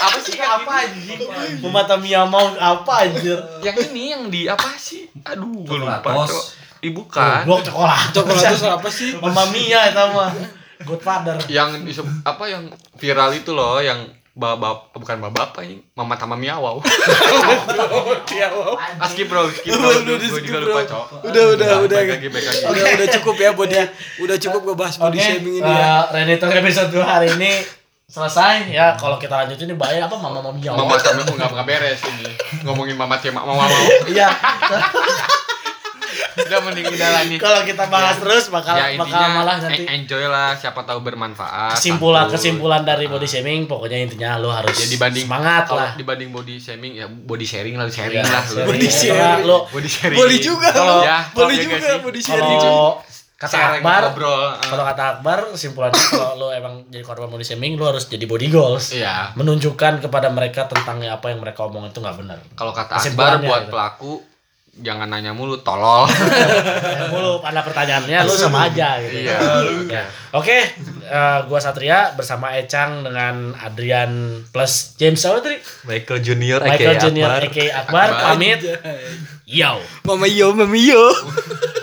[SPEAKER 2] apa sih yang
[SPEAKER 1] apa anjing memata Mia mau apa anjir
[SPEAKER 2] yang ini yang di apa sih aduh gue lupa
[SPEAKER 4] Coklatos.
[SPEAKER 2] Bukan.
[SPEAKER 1] Goblok coklat.
[SPEAKER 3] Coklat itu apa sih?
[SPEAKER 1] Mamma Mia itu mah. Godfather.
[SPEAKER 2] Yang apa yang viral itu loh yang bapak bukan bapak apa ini mama tama miawau
[SPEAKER 3] Dia wow.
[SPEAKER 2] aski bro skip bro
[SPEAKER 3] Udah, udah,
[SPEAKER 2] gue juga
[SPEAKER 3] bro.
[SPEAKER 2] lupa cok
[SPEAKER 3] Udah, udah, udah.
[SPEAKER 2] lagi lagi
[SPEAKER 3] Udah udah cukup ya body. Udah cukup gue bahas body shaming ini ya.
[SPEAKER 1] eh, Ready Talk episode 2 hari ini selesai ya kalau kita lanjutin ini bahaya apa mama mama Mia
[SPEAKER 2] mama tama nggak nggak beres ini ngomongin mama tema mama mau
[SPEAKER 1] iya
[SPEAKER 2] udah mending udah lah nih
[SPEAKER 1] kalau kita bahas terus bakal
[SPEAKER 2] ya
[SPEAKER 1] bakal
[SPEAKER 2] intinya
[SPEAKER 1] malah nanti
[SPEAKER 2] en- enjoy lah siapa tahu bermanfaat
[SPEAKER 1] kesimpulan kesimpulan dari body shaming pokoknya intinya lo harus
[SPEAKER 2] ya dibanding
[SPEAKER 1] semangat
[SPEAKER 2] kalau
[SPEAKER 1] lah
[SPEAKER 2] dibanding body shaming ya body sharing lah sharing
[SPEAKER 1] Ya,
[SPEAKER 2] lah
[SPEAKER 1] sharing.
[SPEAKER 3] Body
[SPEAKER 1] Ya,
[SPEAKER 3] sharing.
[SPEAKER 1] lo
[SPEAKER 2] body sharing
[SPEAKER 3] Boleh juga
[SPEAKER 1] Kalau-
[SPEAKER 3] lo.
[SPEAKER 2] ya,
[SPEAKER 3] Boleh
[SPEAKER 2] iya
[SPEAKER 3] juga
[SPEAKER 2] sih?
[SPEAKER 3] body sharing.
[SPEAKER 1] kalau kata
[SPEAKER 2] Sharing,
[SPEAKER 1] Akbar
[SPEAKER 2] ngobrol
[SPEAKER 1] kalau kata Akbar kesimpulannya kalau lo emang jadi korban body shaming lo harus jadi body goals
[SPEAKER 2] iya
[SPEAKER 1] menunjukkan kepada mereka tentang apa yang mereka omongin itu nggak benar
[SPEAKER 2] kalau kata Akbar buat
[SPEAKER 1] gitu.
[SPEAKER 2] pelaku jangan nanya mulu tolol
[SPEAKER 1] mulu pada pertanyaannya lu sama aja gitu.
[SPEAKER 2] Iya.
[SPEAKER 1] Ya. Oke, eh, gua Satria bersama Ecang dengan Adrian plus James apa tadi?
[SPEAKER 4] Michael Junior
[SPEAKER 1] Michael Junior Akbar
[SPEAKER 2] Akbar.
[SPEAKER 1] pamit. Yo.
[SPEAKER 3] Mama yo, mama yo.